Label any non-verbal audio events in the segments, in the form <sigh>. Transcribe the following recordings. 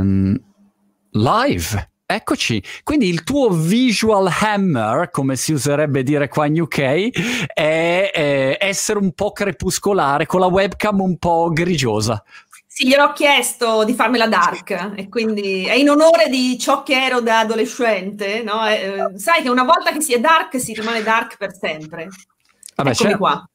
Um, live. Eccoci, quindi il tuo visual hammer, come si userebbe dire qua in UK, è, è essere un po' crepuscolare, con la webcam un po' grigiosa. Sì, gliel'ho chiesto di farmela dark e quindi è in onore di ciò che ero da adolescente, no? eh, sai che una volta che si è dark si rimane dark per sempre. Vabbè, Eccomi qua.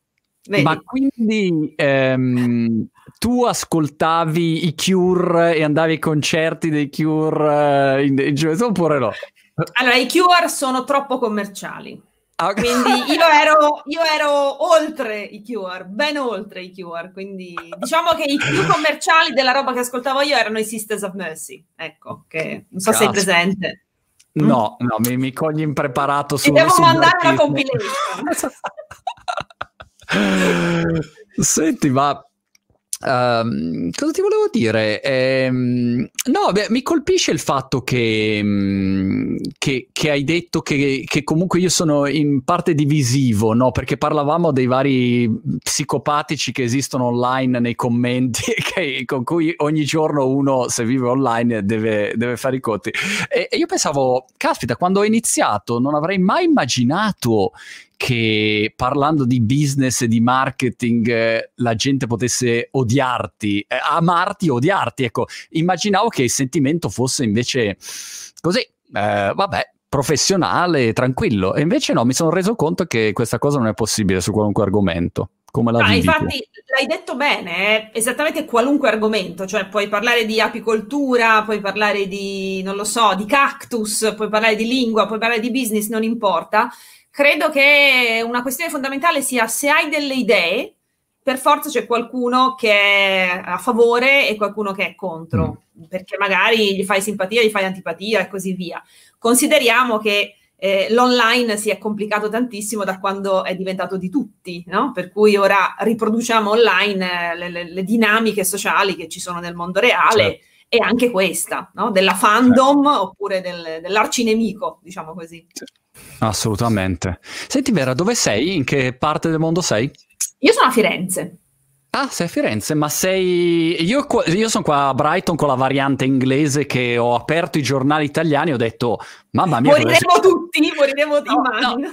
Vedi? Ma quindi ehm, tu ascoltavi i Cure e andavi ai concerti dei Cure uh, in, in gioventù oppure no? Allora, i Cure sono troppo commerciali. Ah, quindi io ero, io ero, oltre i Cure, ben oltre i Cure, quindi diciamo che i più commerciali della roba che ascoltavo io erano i Sisters of Mercy, ecco, che non so Cazzo. se sei presente. No, no, mi, mi cogli impreparato su... Ti devo mandare una compilation. <laughs> Senti, ma Uh, cosa ti volevo dire? Eh, no, beh, mi colpisce il fatto che, um, che, che hai detto che, che, comunque io sono in parte divisivo, no? Perché parlavamo dei vari psicopatici che esistono online nei commenti, <laughs> con cui ogni giorno uno, se vive online, deve, deve fare i conti. E, e io pensavo, caspita, quando ho iniziato non avrei mai immaginato che parlando di business e di marketing eh, la gente potesse odiarti, eh, amarti odiarti. Ecco, immaginavo che il sentimento fosse invece così, eh, vabbè, professionale, tranquillo. E invece no, mi sono reso conto che questa cosa non è possibile su qualunque argomento. Come la ah, infatti l'hai detto bene, eh? esattamente qualunque argomento, cioè puoi parlare di apicoltura, puoi parlare di, non lo so, di cactus, puoi parlare di lingua, puoi parlare di business, non importa credo che una questione fondamentale sia se hai delle idee, per forza c'è qualcuno che è a favore e qualcuno che è contro, mm. perché magari gli fai simpatia, gli fai antipatia e così via. Consideriamo che eh, l'online si è complicato tantissimo da quando è diventato di tutti, no? per cui ora riproduciamo online eh, le, le, le, dinamiche sociali che ci sono nel mondo reale. Certo. E anche questa, no? della fandom certo. oppure del, dell'arcinemico, diciamo così. Certo. Assolutamente. Senti Vera, dove sei? In che parte del mondo sei? Io sono a Firenze. Ah, sei a Firenze, ma sei... Io, io sono qua a Brighton con la variante inglese che ho aperto i giornali italiani e ho detto, mamma mia... Moriremo cosa... tutti, moriremo di no, no.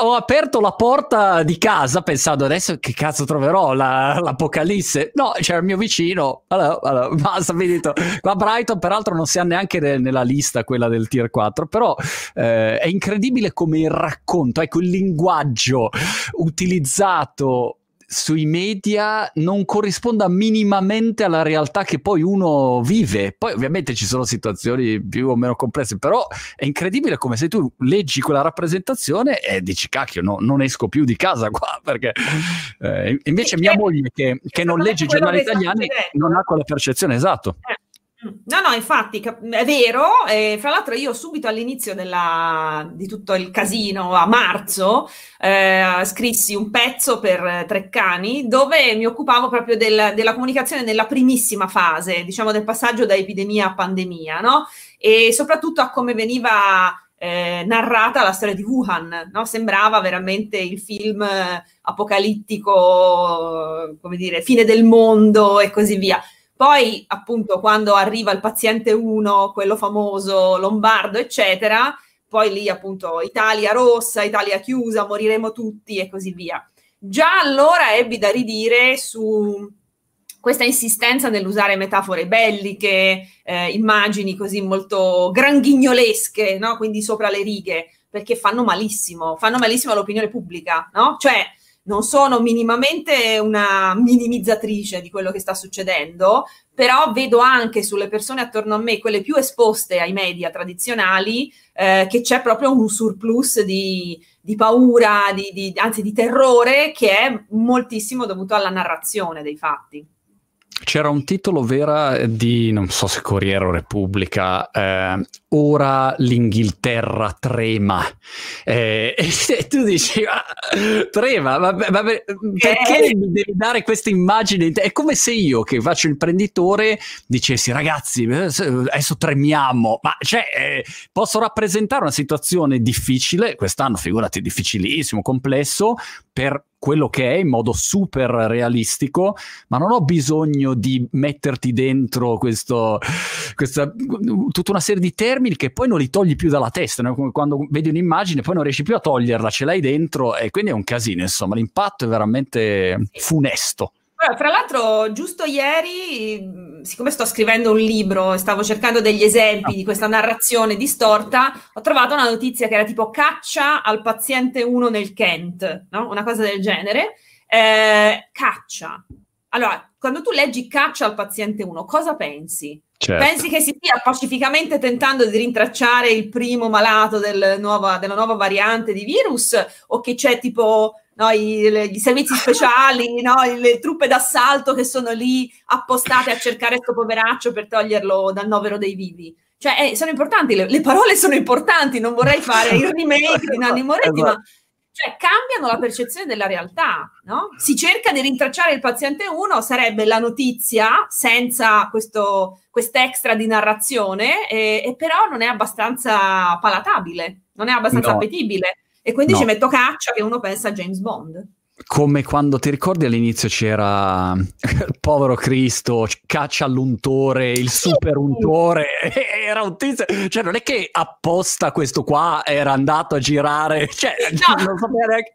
Ho, ho, aperto la porta di casa pensando adesso che cazzo troverò la, l'apocalisse. No, c'era il mio vicino, allora, allora, <laughs> basta, finito. Qua Brighton peraltro non si ha neanche nella lista quella del tier 4, però eh, è incredibile come il racconto, ecco il linguaggio utilizzato sui media non corrisponda minimamente alla realtà che poi uno vive. Poi ovviamente ci sono situazioni più o meno complesse, però è incredibile come se tu leggi quella rappresentazione e dici cacchio, no, non esco più di casa <laughs> qua perché eh, invece mia moglie che, che non legge i giornali italiani non ha quella percezione, esatto. Eh. No, no, infatti è vero. E fra l'altro, io subito all'inizio della, di tutto il casino, a marzo, eh, scrissi un pezzo per Treccani dove mi occupavo proprio del, della comunicazione nella primissima fase, diciamo del passaggio da epidemia a pandemia, no? E soprattutto a come veniva eh, narrata la storia di Wuhan, no? Sembrava veramente il film apocalittico, come dire, fine del mondo e così via. Poi, appunto, quando arriva il paziente 1, quello famoso lombardo, eccetera, poi lì appunto Italia rossa, Italia chiusa, moriremo tutti e così via. Già allora ebbi da ridire su questa insistenza nell'usare metafore belliche, eh, immagini così molto granghignolosche, no? quindi sopra le righe, perché fanno malissimo, fanno malissimo all'opinione pubblica, no? Cioè, non sono minimamente una minimizzatrice di quello che sta succedendo, però vedo anche sulle persone attorno a me, quelle più esposte ai media tradizionali, eh, che c'è proprio un surplus di, di paura, di, di, anzi di terrore, che è moltissimo dovuto alla narrazione dei fatti. C'era un titolo vera di, non so se Corriere o Repubblica, eh, ora l'Inghilterra trema. Eh, <laughs> e tu dici, ma, trema, ma, ma, perché eh. mi devi dare questa immagine? È come se io che faccio imprenditore dicessi, ragazzi, eh, adesso tremiamo, ma cioè, eh, posso rappresentare una situazione difficile, quest'anno figurati difficilissimo, complesso, per quello che è in modo super realistico, ma non ho bisogno di metterti dentro questo, questa, tutta una serie di termini che poi non li togli più dalla testa, no? quando vedi un'immagine poi non riesci più a toglierla, ce l'hai dentro e quindi è un casino, insomma, l'impatto è veramente funesto. Fra l'altro, giusto ieri, siccome sto scrivendo un libro e stavo cercando degli esempi di questa narrazione distorta, ho trovato una notizia che era tipo caccia al paziente 1 nel Kent, no? una cosa del genere. Eh, caccia. Allora, quando tu leggi caccia al paziente 1, cosa pensi? Certo. Pensi che si stia pacificamente tentando di rintracciare il primo malato del nuova, della nuova variante di virus o che c'è tipo no, i, le, i, servizi speciali, no, le truppe d'assalto che sono lì appostate a cercare questo poveraccio per toglierlo dal novero dei vivi. Cioè, eh, sono importanti, le, le, parole sono importanti, non vorrei fare <laughs> il remake di Nanni Moretti, ma cioè, cambiano la percezione della realtà, no? Si cerca di rintracciare il paziente 1, sarebbe la notizia senza questo quest'extra di narrazione, e, e, però non è abbastanza palatabile, non è abbastanza no. appetibile. E quindi no. ci metto caccia che uno pensa a James Bond. Come quando ti ricordi all'inizio c'era il <laughs> povero Cristo, caccia all'untore, il super untore, <laughs> era un tizio, cioè non è che apposta questo qua era andato a girare, <laughs> cioè no. non sapeva neanche...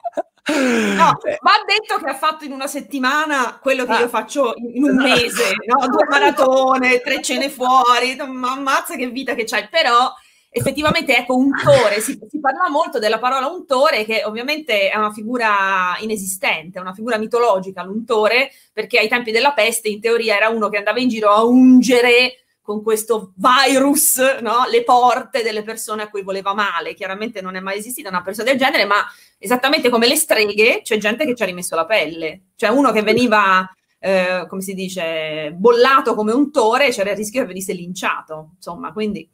No, va detto che ha fatto in una settimana quello che ah. io faccio in un mese, no? due maratone, tre cene fuori, ma ammazza che vita che c'hai, però effettivamente ecco untore, si, si parla molto della parola untore che ovviamente è una figura inesistente, una figura mitologica l'untore perché ai tempi della peste in teoria era uno che andava in giro a ungere con questo virus no? le porte delle persone a cui voleva male. Chiaramente non è mai esistita una persona del genere, ma esattamente come le streghe c'è gente che ci ha rimesso la pelle. Cioè uno che veniva, eh, come si dice, bollato come untore, c'era il rischio che venisse linciato. Insomma, quindi...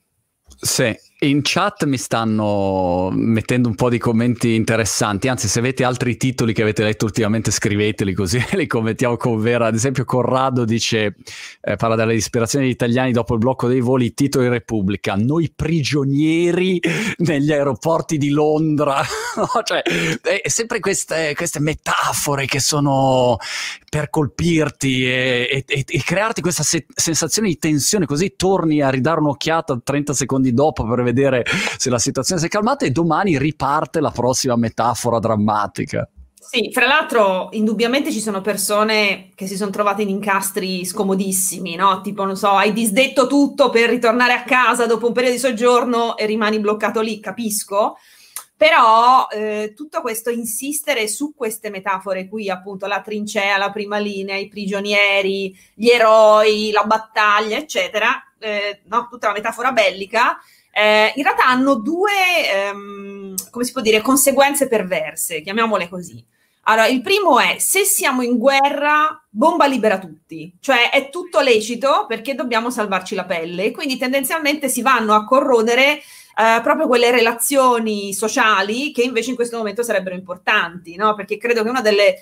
Sì, in chat mi stanno mettendo un po' di commenti interessanti, anzi se avete altri titoli che avete letto ultimamente scriveteli così <laughs> li commentiamo con vera. Ad esempio Corrado dice, eh, parla della disperazione degli italiani dopo il blocco dei voli, titolo in Repubblica, noi prigionieri <laughs> negli aeroporti di Londra. <laughs> cioè, sempre queste, queste, metafore che sono per colpirti e, e, e crearti questa se- sensazione di tensione, così torni a ridare un'occhiata 30 secondi dopo per vedere se la situazione si è calmata e domani riparte la prossima metafora drammatica. Sì, fra l'altro, indubbiamente ci sono persone che si sono trovate in incastri scomodissimi, no? Tipo, non so, hai disdetto tutto per ritornare a casa dopo un periodo di soggiorno e rimani bloccato lì, capisco. Però eh, tutto questo insistere su queste metafore qui, appunto la trincea, la prima linea, i prigionieri, gli eroi, la battaglia, eccetera, eh, no? tutta la metafora bellica, eh, in realtà hanno due, ehm, come si può dire, conseguenze perverse, chiamiamole così. Allora, il primo è se siamo in guerra, bomba libera tutti, cioè è tutto lecito perché dobbiamo salvarci la pelle e quindi tendenzialmente si vanno a corrodere eh, proprio quelle relazioni sociali che invece in questo momento sarebbero importanti, no? Perché credo che una delle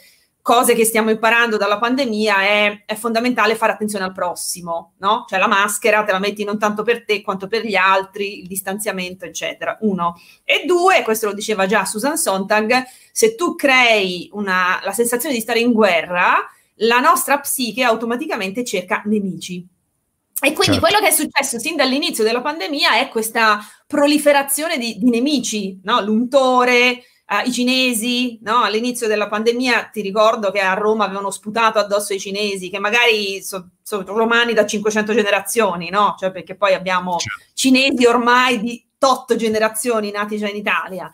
cose che stiamo imparando dalla pandemia è, è, fondamentale fare attenzione al prossimo, no? Cioè la maschera te la metti non tanto per te quanto per gli altri, il distanziamento, eccetera. Uno. E due, questo lo diceva già Susan Sontag, se tu crei una, la sensazione di stare in guerra, la nostra psiche automaticamente cerca nemici. E quindi certo. quello che è successo sin dall'inizio della pandemia è questa proliferazione di, di nemici, no? l'untore, Uh, I cinesi, no? all'inizio della pandemia ti ricordo che a Roma avevano sputato addosso ai cinesi, che magari sono so romani da 500 generazioni, no? Cioè perché poi abbiamo certo. cinesi ormai di tot generazioni nati già in Italia,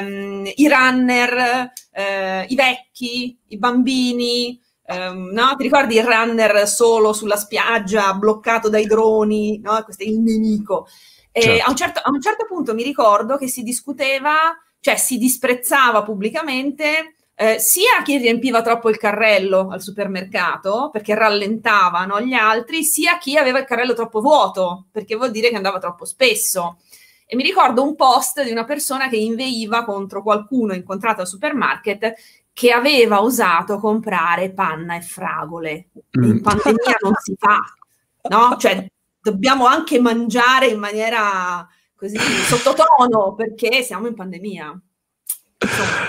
um, i runner, uh, i vecchi, i bambini, um, no? Ti ricordi il runner solo sulla spiaggia, bloccato dai droni, no? Questo è il nemico. Certo. A, un certo, a un certo punto mi ricordo che si discuteva cioè si disprezzava pubblicamente eh, sia chi riempiva troppo il carrello al supermercato perché rallentavano gli altri, sia chi aveva il carrello troppo vuoto perché vuol dire che andava troppo spesso. E mi ricordo un post di una persona che inveiva contro qualcuno incontrato al supermarket che aveva osato comprare panna e fragole. Mm. In pandemia non si fa, no? Cioè, dobbiamo anche mangiare in maniera così sottotono perché siamo in pandemia.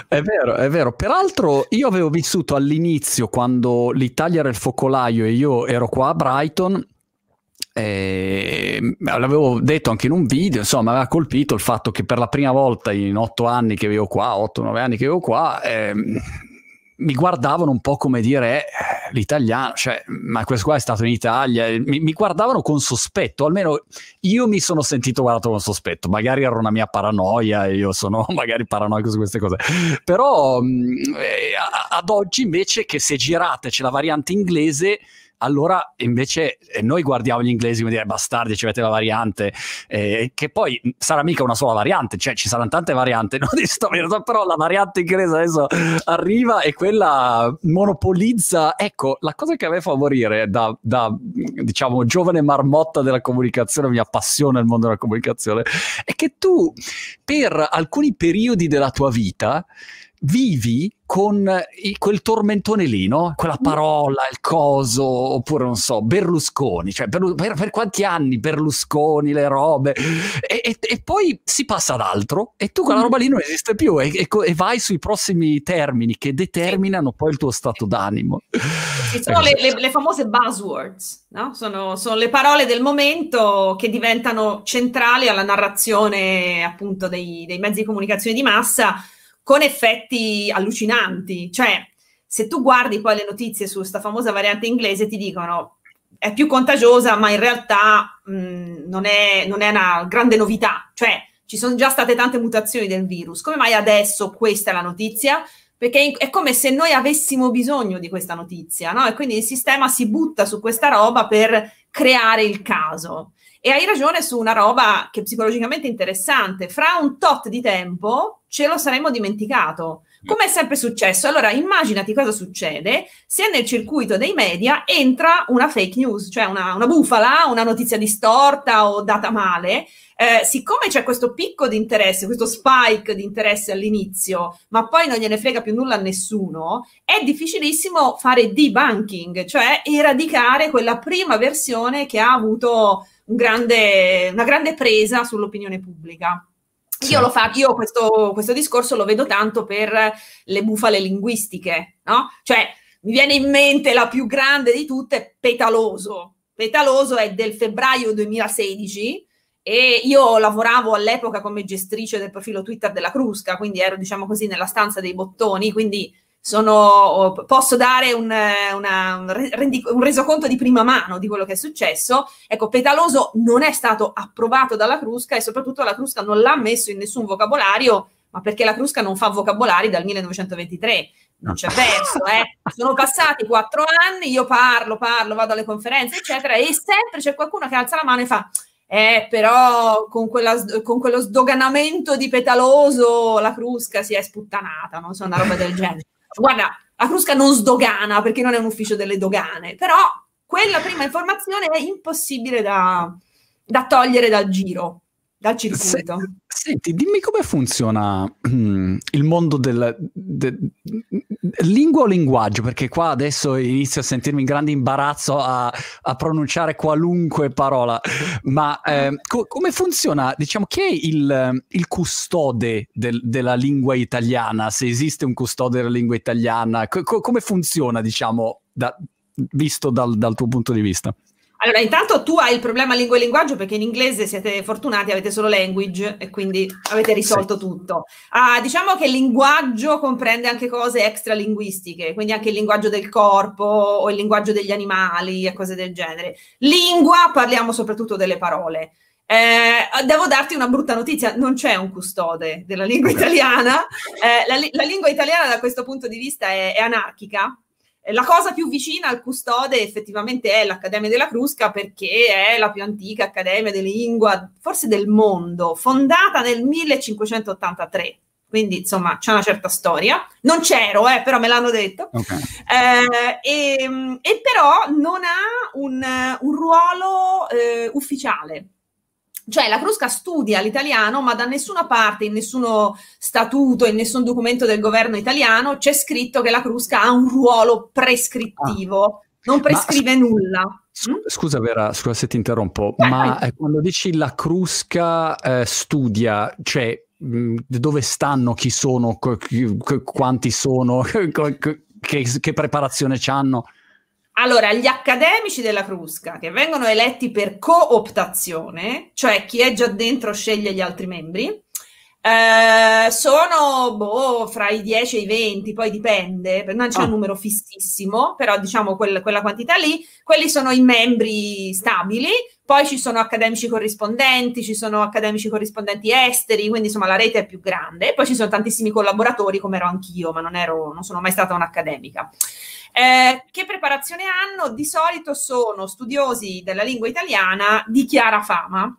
È vero, è vero. Peraltro io avevo vissuto all'inizio quando l'Italia era il focolaio e io ero qua a Brighton. Eh, l'avevo detto anche in un video, insomma, mi aveva colpito il fatto che per la prima volta in otto anni che vivo qua, otto, nove anni che vivo qua, eh, mi guardavano un po' come dire eh, l'italiano, cioè, ma questo qua è stato in Italia, mi, mi, guardavano con sospetto, almeno io mi sono sentito guardato con sospetto, magari era una mia paranoia, io sono <laughs> magari paranoico su queste cose, però mh, mm, eh, ad oggi invece che se girate c'è la variante inglese, allora invece eh, noi guardiamo gli inglesi come dire bastardi, ci avete la variante, eh, che poi sarà mica una sola variante, cioè ci saranno tante varianti, <laughs> no? però la variante inglese adesso arriva e quella monopolizza. Ecco, la cosa che a me fa morire da, da diciamo giovane marmotta della comunicazione, mi appassiona il mondo della comunicazione, è che tu per alcuni periodi della tua vita vivi con i, quel tormentone lì, no? Quella parola, il coso, oppure non so, Berlusconi, cioè per, per, per quanti anni Berlusconi, le robe, e, e, e, poi si passa ad altro e tu quella roba lì non esiste più e, e vai sui prossimi termini che determinano poi il tuo stato d'animo. Ci sono le, le, le, famose buzzwords, no? sono, sono le parole del momento che diventano centrali alla narrazione appunto dei, dei mezzi di comunicazione di massa con effetti allucinanti. Cioè, se tu guardi poi le notizie su questa famosa variante inglese, ti dicono è più contagiosa, ma in realtà mh, non, è, non, è, una grande novità. Cioè, ci sono già state tante mutazioni del virus. Come mai adesso questa è la notizia? Perché è come se noi avessimo bisogno di questa notizia, no? E quindi il sistema si butta su questa roba per creare il caso. E hai ragione su una roba che è psicologicamente interessante. Fra un tot di tempo ce lo saremmo dimenticato. Come è sempre successo? Allora, immaginati cosa succede se nel circuito dei media entra una fake news, cioè una, una bufala, una notizia distorta o data male. Eh, siccome c'è questo picco di interesse, questo spike di interesse all'inizio, ma poi non gliene frega più nulla a nessuno, è difficilissimo fare debunking, cioè eradicare quella prima versione che ha avuto un grande, una grande presa sull'opinione pubblica. Io, lo fa, io questo, questo, discorso lo vedo tanto per le bufale linguistiche, no? Cioè, mi viene in mente la più grande di tutte, Petaloso. Petaloso è del febbraio 2016 e io lavoravo all'epoca come gestrice del profilo Twitter della Crusca, quindi ero, diciamo così, nella stanza dei bottoni, quindi sono, posso dare un, una, un, rendi, un, resoconto di prima mano di quello che è successo. Ecco, Petaloso non è stato approvato dalla Crusca e soprattutto la Crusca non l'ha messo in nessun vocabolario, ma perché la Crusca non fa vocabolari dal 1923. Non c'è verso, eh. Sono passati quattro anni, io parlo, parlo, vado alle conferenze, eccetera, e sempre c'è qualcuno che alza la mano e fa eh, però con, quella, con, quello sdoganamento di petaloso la crusca si è sputtanata, non so, una roba del genere. Guarda, la Crusca non sdogana perché non è un ufficio delle dogane, però quella prima informazione è impossibile da, da togliere dal giro dal circuito. Senti, dimmi come funziona mm, il mondo del, del, lingua o linguaggio, perché qua adesso inizio a sentirmi in grande imbarazzo a, a pronunciare qualunque parola, ma eh, co- come funziona, diciamo, chi è il, il custode del, della lingua italiana, se esiste un custode della lingua italiana, co- come funziona, diciamo, da, visto dal, dal tuo punto di vista? Allora, intanto tu hai il problema lingua e linguaggio perché in inglese siete fortunati, avete solo language e quindi avete risolto sì. tutto. Ah, diciamo che il linguaggio comprende anche cose extralinguistiche, quindi anche il linguaggio del corpo o il linguaggio degli animali e cose del genere. Lingua, parliamo soprattutto delle parole. Eh, devo darti una brutta notizia, non c'è un custode della lingua italiana. Eh, la, la, lingua italiana da questo punto di vista è, è anarchica, la cosa più vicina al custode effettivamente è l'Accademia della Crusca perché è la più antica accademia di lingua, forse del mondo, fondata nel 1583. Quindi, insomma, c'è una certa storia. Non c'ero, eh, però me l'hanno detto. Okay. Eh, e, e, però non ha un, un ruolo eh, ufficiale. Cioè la Crusca studia l'italiano, ma da nessuna parte, in nessuno statuto, in nessun documento del governo italiano c'è scritto che la Crusca ha un ruolo prescrittivo, ah. non prescrive ma, nulla. Scusa Vera, scusa se ti interrompo, vai, ma vai. quando dici la Crusca eh, studia, cioè mm, dove stanno, chi sono, quanti sono, <laughs> che, che preparazione hanno? Allora, gli accademici della Crusca che vengono eletti per cooptazione, cioè chi è già dentro sceglie gli altri membri, eh, sono boh, fra i 10 e i 20, poi dipende, non c'è ah. un numero fississimo, però diciamo quel, quella quantità lì, quelli sono i membri stabili, poi ci sono accademici corrispondenti, ci sono accademici corrispondenti esteri, quindi insomma la rete è più grande, poi ci sono tantissimi collaboratori come ero anch'io, ma non, ero, non sono mai stata un'accademica. Eh, che preparazione hanno? Di solito sono studiosi della lingua italiana di chiara fama.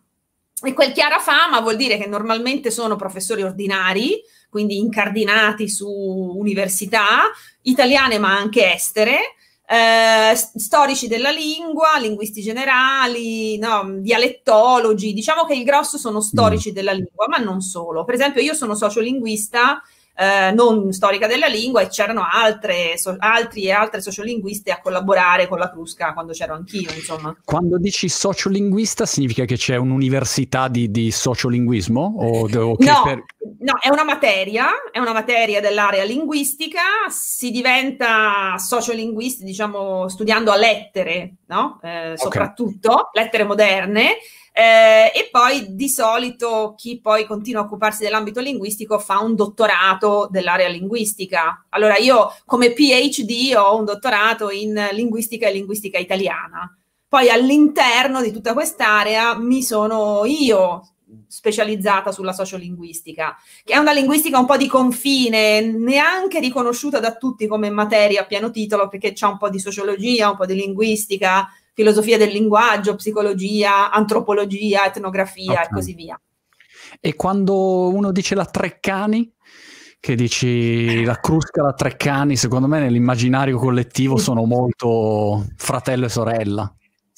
E quel chiara fama vuol dire che normalmente sono professori ordinari, quindi incardinati su università italiane ma anche estere, eh, storici della lingua, linguisti generali, no, dialettologi. Diciamo che il grosso sono storici mm. della lingua, ma non solo. Per esempio, io sono sociolinguista eh, non storica della lingua e c'erano altre, so, altri e altre sociolinguiste a collaborare con la Crusca quando c'ero anch'io, insomma. Quando dici sociolinguista significa che c'è un'università di, di sociolinguismo? O, o no, per... no, è una materia, è una materia dell'area linguistica, si diventa sociolinguisti, diciamo, studiando a lettere, no? Eh, okay. Soprattutto, lettere moderne, eh, e poi di solito chi poi continua a occuparsi dell'ambito linguistico fa un dottorato dell'area linguistica. Allora io come PhD ho un dottorato in linguistica e linguistica italiana. Poi all'interno di tutta quest'area mi sono io specializzata sulla sociolinguistica, che è una linguistica un po' di confine, neanche riconosciuta da tutti come materia a pieno titolo, perché c'è un po' di sociologia, un po' di linguistica, filosofia del linguaggio, psicologia, antropologia, etnografia okay. e così via. E quando uno dice la Treccani, che dici la Crusca, la Treccani, secondo me nell'immaginario collettivo sono molto fratello e sorella.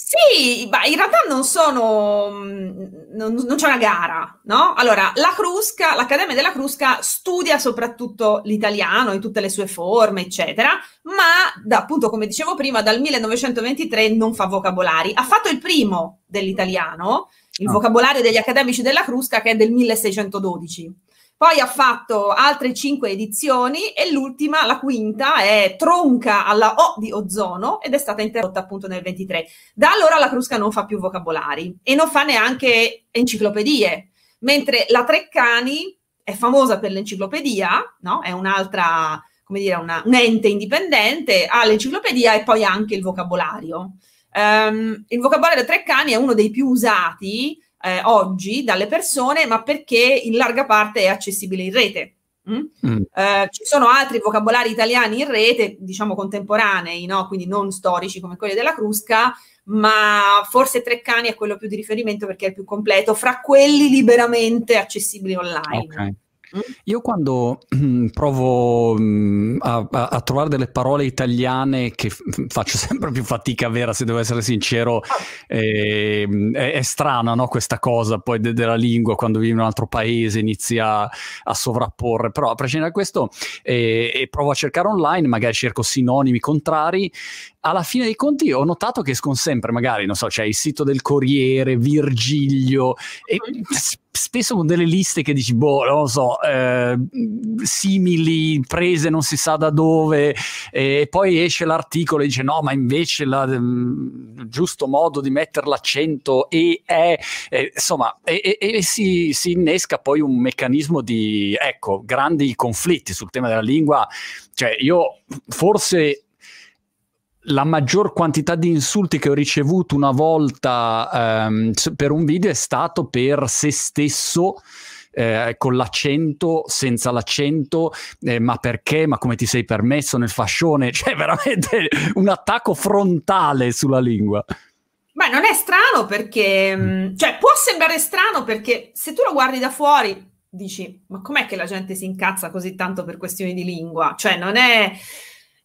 Sì, ma in realtà non sono, mm, non, non, c'è una gara, no? Allora, la Crusca, l'Accademia della Crusca studia soprattutto l'italiano in tutte le sue forme, eccetera, ma da, appunto, come dicevo prima, dal 1923 non fa vocabolari. Ha fatto il primo dell'italiano, il oh. vocabolario degli accademici della Crusca, che è del 1612. Poi ha fatto altre cinque edizioni e l'ultima, la quinta, è tronca alla O di ozono ed è stata interrotta appunto nel 23. Da allora la Crusca non fa più vocabolari e non fa neanche enciclopedie, mentre la Treccani è famosa per l'enciclopedia, no? È un'altra, come dire, una, un ente indipendente, ha l'enciclopedia e poi anche il vocabolario. Um, il vocabolario Treccani è uno dei più usati eh, oggi dalle persone, ma perché in larga parte è accessibile in rete. Mm? Mm. Eh, ci sono altri vocabolari italiani in rete, diciamo contemporanei, no? quindi non storici come quelli della Crusca, ma forse Treccani è quello più di riferimento perché è il più completo fra quelli liberamente accessibili online. Okay. Io quando mm, provo mm, a, a, a, trovare delle parole italiane che faccio <laughs> sempre più fatica a avere, se devo essere sincero, eh, è, è, strana no? questa cosa poi de- della lingua quando vivi in un altro paese inizia a sovrapporre, però a prescindere da questo eh, provo a cercare online, magari cerco sinonimi contrari. Alla fine dei conti ho notato che escono sempre, magari, non so, c'è il sito del Corriere, Virgilio, e spesso con delle liste che dici, boh, non lo so, eh, simili, prese non si sa da dove, e poi esce l'articolo e dice, no, ma invece il mm, giusto modo di mettere l'accento e è, eh, insomma, e, e, e si, si innesca poi un meccanismo di, ecco, grandi conflitti sul tema della lingua. Cioè, io forse la maggior quantità di insulti che ho ricevuto una volta ehm, per un video è stato per se stesso. Eh, con l'accento, senza l'accento, eh, ma perché? Ma come ti sei permesso nel fascione? <laughs> Cioè, veramente un attacco frontale sulla lingua. Beh, non è strano perché, mm, cioè, può sembrare strano perché se tu lo guardi da fuori dici, ma com'è che la gente si incazza così tanto per questioni di lingua? Cioè, non è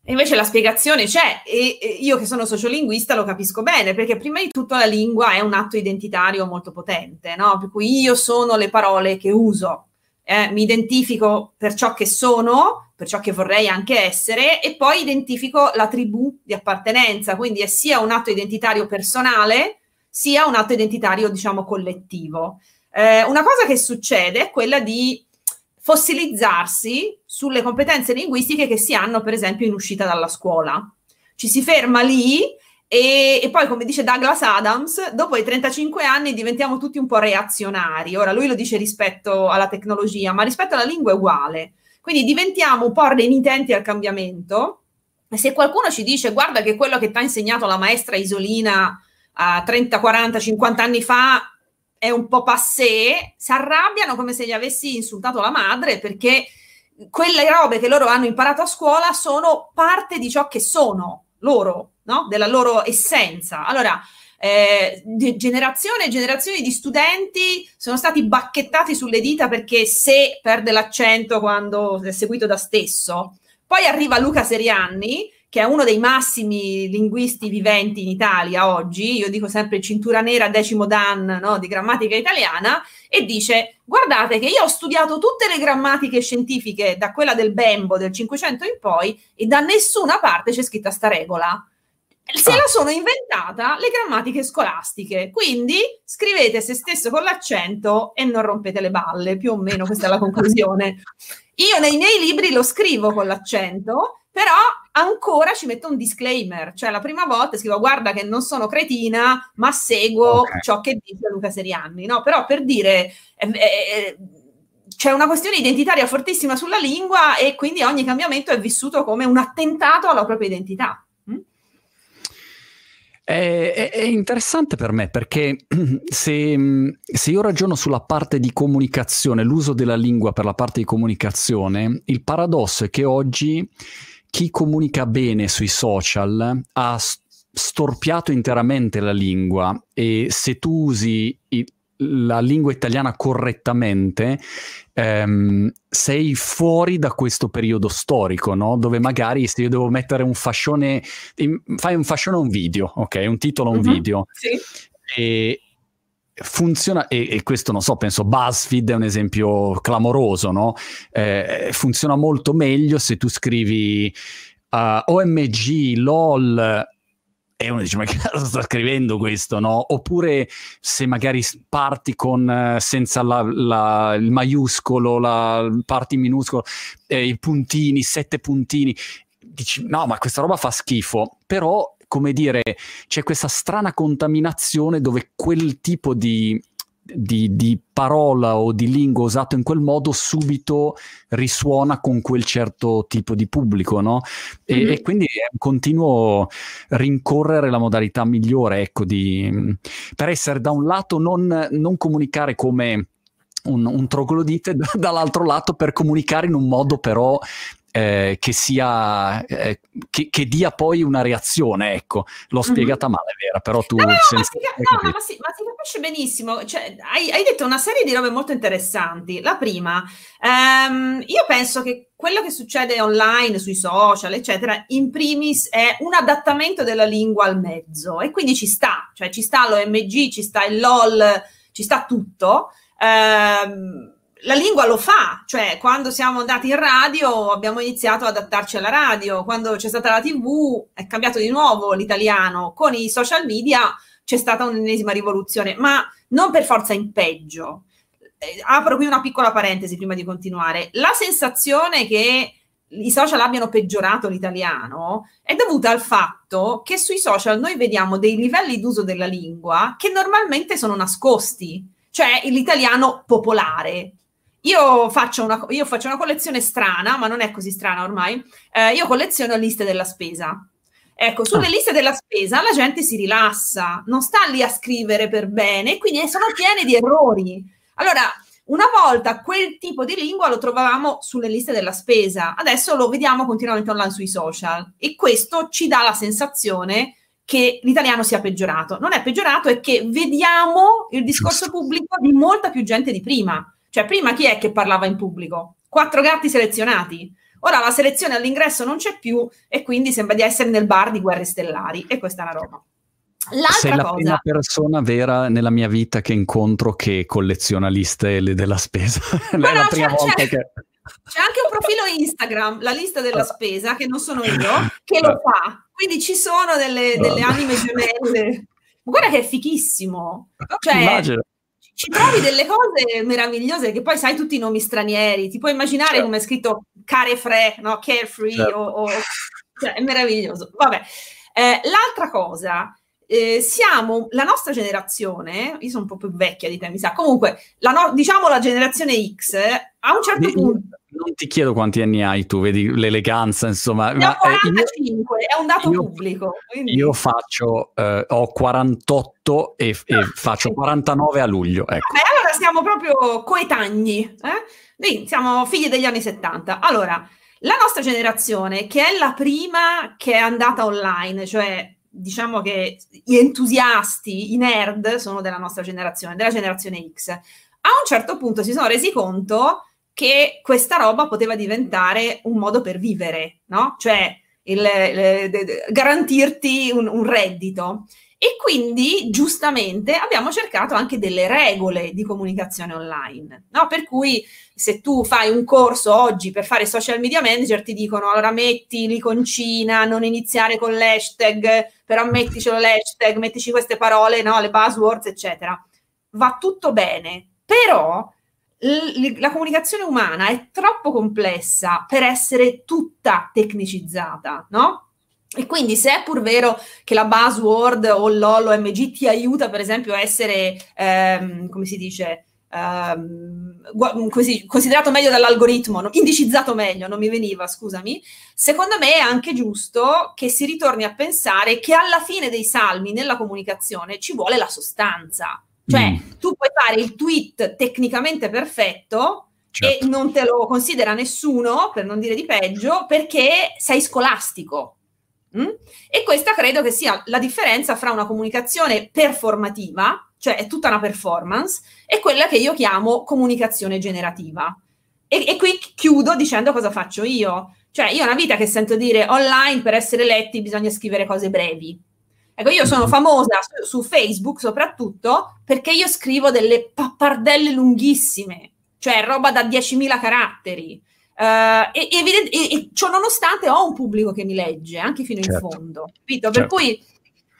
e invece la spiegazione c'è e io che sono sociolinguista lo capisco bene perché prima di tutto la lingua è un atto identitario molto potente, no? per cui io sono le parole che uso, eh, mi identifico per ciò che sono, per ciò che vorrei anche essere e poi identifico la tribù di appartenenza, quindi è sia un atto identitario personale sia un atto identitario diciamo collettivo. Eh, una cosa che succede è quella di fossilizzarsi sulle competenze linguistiche che si hanno, per esempio, in uscita dalla scuola. Ci si ferma lì e, e, poi, come dice Douglas Adams, dopo i 35 anni diventiamo tutti un po' reazionari. Ora, lui lo dice rispetto alla tecnologia, ma rispetto alla lingua è uguale. Quindi diventiamo un po' renitenti al cambiamento. E se qualcuno ci dice, guarda che quello che ti ha insegnato la maestra Isolina a 30, 40, 50 anni fa è un po' passé, si arrabbiano come se gli avessi insultato la madre perché quelle robe che loro hanno imparato a scuola sono parte di ciò che sono loro, no? della loro essenza. Allora, eh, generazioni e generazioni di studenti sono stati bacchettati sulle dita perché se perde l'accento quando è seguito da stesso. Poi arriva Luca Serianni che è uno dei massimi linguisti viventi in Italia oggi, io dico sempre cintura nera, decimo dan no, di grammatica italiana, e dice, guardate che io ho studiato tutte le grammatiche scientifiche, da quella del Bembo del 500 in poi, e da nessuna parte c'è scritta sta regola. Se ah. la sono inventata le grammatiche scolastiche, quindi scrivete se stesso con l'accento e non rompete le balle, più o meno questa è la conclusione. Io nei miei libri lo scrivo con l'accento, però ancora ci metto un disclaimer, cioè la prima volta scrivo guarda che non sono cretina, ma seguo okay. ciò che dice Luca Serianni, no? Però per dire eh, eh, c'è una questione identitaria fortissima sulla lingua e quindi ogni cambiamento è vissuto come un attentato alla propria identità. Mm? È, è, interessante per me perché <clears throat> se, se, io ragiono sulla parte di comunicazione, l'uso della lingua per la parte di comunicazione, il paradosso è che oggi chi comunica bene sui social ha storpiato interamente la lingua e se tu usi i, la lingua italiana correttamente, ehm, sei fuori da questo periodo storico, no? Dove magari se io devo mettere un fascione, fai un fascione a un video, ok? Un titolo a un uh-huh, video. Sì. E, funziona, e, e, questo non so, penso BuzzFeed è un esempio clamoroso, no? Eh, funziona molto meglio se tu scrivi uh, OMG, LOL, e uno dice ma che cosa sta scrivendo questo, no? Oppure se magari parti con eh, senza la, la, il maiuscolo, la, parti minuscolo, eh, i puntini, sette puntini, dici no ma questa roba fa schifo, però come dire, c'è questa strana contaminazione dove quel tipo di, di, di, parola o di lingua usato in quel modo subito risuona con quel certo tipo di pubblico, no? E, mm-hmm. e quindi è un continuo rincorrere la modalità migliore, ecco, di, per essere da un lato non, non comunicare come un, un troglodite, <laughs> dall'altro lato per comunicare in un modo però eh, che sia eh, che, che, dia poi una reazione, ecco. L'ho mhm. spiegata mm-hmm. male, vera, però tu... No, no, ma, si, no, ma, si, ma, si, capisce benissimo. Cioè, hai, hai, detto una serie di robe molto interessanti. La prima, ehm, io penso che quello che succede online, sui social, eccetera, in primis è un adattamento della lingua al mezzo e quindi ci sta, cioè ci sta l'OMG, ci sta il LOL, ci sta tutto. Ehm, la lingua lo fa, cioè quando siamo andati in radio abbiamo iniziato ad adattarci alla radio, quando c'è stata la TV è cambiato di nuovo l'italiano, con i social media c'è stata un'ennesima rivoluzione, ma non per forza in peggio. Eh, apro qui una piccola parentesi prima di continuare. La sensazione che i social abbiano peggiorato l'italiano è dovuta al fatto che sui social noi vediamo dei livelli d'uso della lingua che normalmente sono nascosti, cioè l'italiano popolare, io faccio, una, io faccio una collezione strana, ma non è così strana ormai. Eh, io colleziono liste della spesa. Ecco, sulle ah. liste della spesa la gente si rilassa, non sta lì a scrivere per bene, quindi sono piene di errori. Allora, una volta quel tipo di lingua lo trovavamo sulle liste della spesa, adesso lo vediamo continuamente online sui social e questo ci dà la sensazione che l'italiano sia peggiorato. Non è peggiorato, è che vediamo il discorso pubblico di molta più gente di prima. Cioè, prima chi è che parlava in pubblico? Quattro gatti selezionati. Ora la selezione all'ingresso non c'è più e quindi sembra di essere nel bar di Guerre Stellari e questa è una roba. L'altra Sei la cosa... prima persona vera nella mia vita che incontro che colleziona liste della spesa. <laughs> è no, la prima c'è, volta c'è, che... C'è anche un profilo Instagram, la lista della spesa, che non sono io, che lo fa. Quindi ci sono delle, delle anime gemelle. Guarda che è fichissimo. Cioè, Immagino ci trovi delle cose meravigliose che poi sai tutti i nomi stranieri, ti puoi immaginare certo. come è scritto carefree, no? carefree, certo. o, o, cioè, è meraviglioso. Vabbè, eh, l'altra cosa, eh, siamo la nostra generazione, io sono un po' più vecchia di te, mi sa, comunque, la no, diciamo la generazione X, a un certo io, punto... Non ti chiedo quanti anni hai tu, vedi l'eleganza, insomma. Ne ho 45, eh, io, è un dato io, pubblico. Quindi... Io faccio, eh, ho 48 e, e ah, faccio 49 a luglio. Ecco. Beh, allora siamo proprio coetagni, eh? siamo figli degli anni 70. Allora, la nostra generazione, che è la prima che è andata online, cioè diciamo che gli entusiasti, i nerd sono della nostra generazione, della generazione X, a un certo punto si sono resi conto che questa roba poteva diventare un modo per vivere, no? Cioè il, il, il, garantirti un, un reddito. E quindi giustamente abbiamo cercato anche delle regole di comunicazione online, no? Per cui se tu fai un corso oggi per fare social media manager, ti dicono allora metti l'iconcina, non iniziare con l'hashtag, però metticelo l'hashtag, mettici queste parole, no? Le buzzwords, eccetera. Va tutto bene, però l- la comunicazione umana è troppo complessa per essere tutta tecnicizzata, no? E quindi se è pur vero che la buzzword o l'OL o MG ti aiuta per esempio a essere, ehm, come si dice, ehm, così, considerato meglio dall'algoritmo, indicizzato meglio, non mi veniva, scusami, secondo me è anche giusto che si ritorni a pensare che alla fine dei salmi nella comunicazione ci vuole la sostanza. Cioè, mm. tu puoi fare il tweet tecnicamente perfetto, Certo. e non te lo considera nessuno, per non dire di peggio, perché sei scolastico. Mm? E questa credo che sia la differenza fra una comunicazione performativa, cioè è tutta una performance, e quella che io chiamo comunicazione generativa. E, e qui chiudo dicendo cosa faccio io. Cioè, io ho una vita che sento dire online per essere letti bisogna scrivere cose brevi. Ecco, io sono mhm. famosa su, su Facebook soprattutto perché io scrivo delle pappardelle lunghissime, cioè roba da 10.000 caratteri. Uh, e, evident- e, e ciò nonostante ho un pubblico che mi legge anche fino certo. in fondo, capito? Per certo. cui,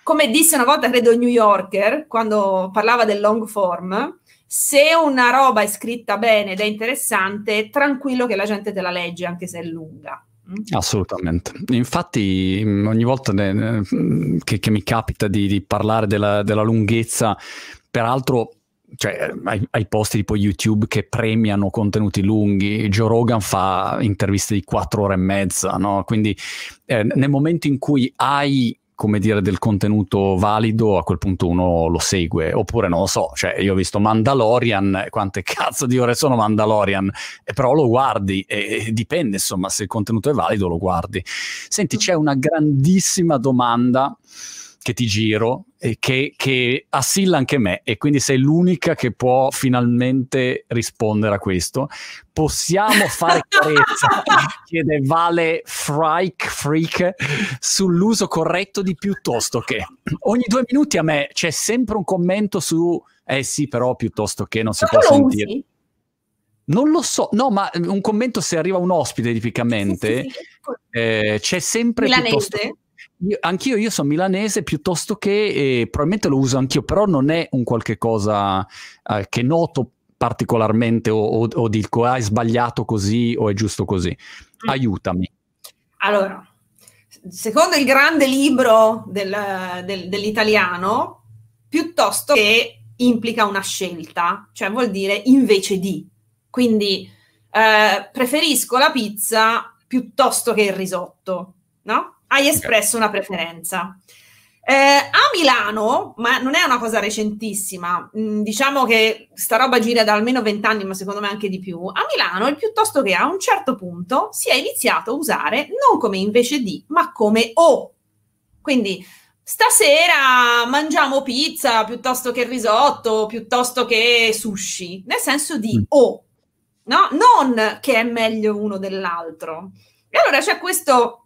come disse una volta, credo New Yorker, quando parlava del long form, se una roba è scritta bene ed è interessante, tranquillo che la gente te la legge anche se è lunga. Mm? Assolutamente. Infatti, mm, ogni volta che, che mi capita di, di parlare della, della lunghezza, peraltro cioè, ai, ai posti tipo YouTube che premiano contenuti lunghi, Joe Rogan fa interviste di quattro ore e mezza, no? Quindi eh, nel momento in cui hai come dire del contenuto valido a quel punto uno lo segue. Oppure non lo so cioè io ho visto Mandalorian quante <laughs> cazzo di ore sono Mandalorian? E però lo guardi e, e dipende insomma se il contenuto è valido lo guardi. Senti c'è una grandissima domanda che ti giro e che, che, assilla anche me e quindi sei l'unica che può finalmente rispondere a questo. Possiamo fare <laughs> chiarezza, chiede Vale Freak, Freak, sull'uso corretto di piuttosto che. Ogni due minuti a me c'è sempre un commento su eh sì, però piuttosto che non si può sentire. Usi? Non lo so, no, ma un commento se arriva un ospite tipicamente, sì, sì, sì. Eh, c'è sempre Milanese. piuttosto io, anch'io io sono milanese piuttosto che, eh, probabilmente lo uso anch'io, però non è un qualche cosa eh, che noto particolarmente o, o, o, dico ah, è sbagliato così o è giusto così. Mm. Aiutami. Allora, secondo il grande libro del, del, dell'italiano, piuttosto che implica una scelta, cioè vuol dire invece di. Quindi eh, preferisco la pizza piuttosto che il risotto, no? Hai espresso una preferenza. Eh, a Milano, ma non è una cosa recentissima, mh, mm, diciamo che sta roba gira da almeno vent'anni, ma secondo me anche di più. A Milano, il piuttosto che a un certo punto si è iniziato a usare non come invece di, ma come o. Quindi stasera mangiamo pizza piuttosto che risotto, piuttosto che sushi, nel senso di mm. o, no? Non che è meglio uno dell'altro. E allora c'è questo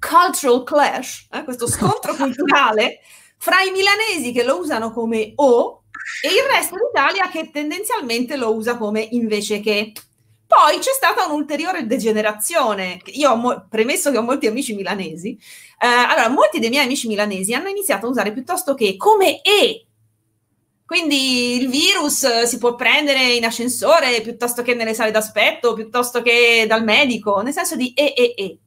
cultural clash, eh, questo <laughs> scontro culturale fra i milanesi che lo usano come o e il resto d'Italia che tendenzialmente lo usa come invece che. Poi c'è stata un'ulteriore degenerazione. Io ho mo- premesso che ho molti amici milanesi. Eh, allora, molti dei miei amici milanesi hanno iniziato a usare piuttosto che come e Quindi il virus si può prendere in ascensore piuttosto che nelle sale d'aspetto, piuttosto che dal medico, nel senso di e e e,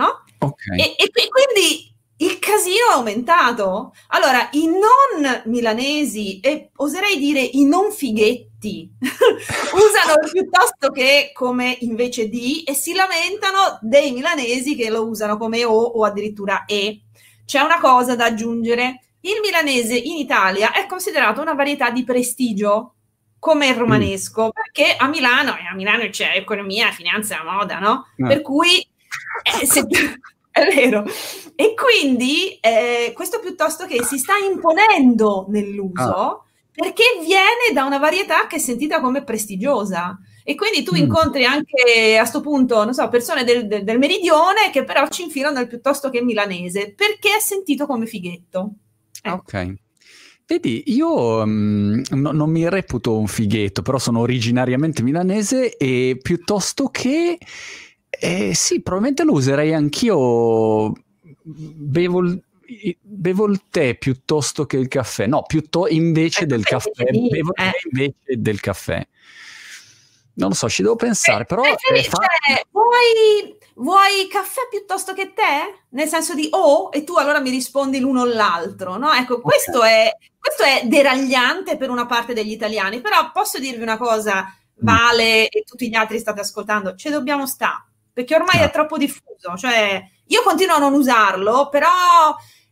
no? Okay. E, e quindi il casino è aumentato. Allora, i non milanesi e oserei dire i non fighetti <laughs> usano piuttosto che come invece di e si lamentano dei milanesi che lo usano come o o addirittura e. C'è una cosa da aggiungere. Il milanese in Italia è considerato una varietà di prestigio come il romanesco, mm. perché a Milano, e a Milano c'è economia, finanza, moda, no? no. Per cui eh, se, <laughs> è vero. E quindi eh, questo piuttosto che si sta imponendo nell'uso ah. perché viene da una varietà che è sentita come prestigiosa. E quindi tu mm. incontri anche a questo punto, non so, persone del, del, del, meridione che però ci infilano nel piuttosto che milanese perché è sentito come fighetto. Ecco. Ok. Vedi, io um, no, non mi reputo un fighetto, però sono originariamente milanese e piuttosto che eh, sì, probabilmente lo userei anch'io. Bevo il, bevo il tè piuttosto che il caffè. No, piuttosto invece eh, del caffè. Bevo il tè eh. invece del caffè. Non lo so, ci devo pensare, però... Eh, fa... cioè, vuoi, vuoi, caffè piuttosto che tè? Nel senso di oh, e tu allora mi rispondi l'uno o l'altro, no? Ecco, okay. questo, è, questo è deragliante per una parte degli italiani, però posso dirvi una cosa, mm. Vale e tutti gli altri state ascoltando, ci dobbiamo stare perché ormai no. è troppo diffuso. Cioè, io continuo a non usarlo, però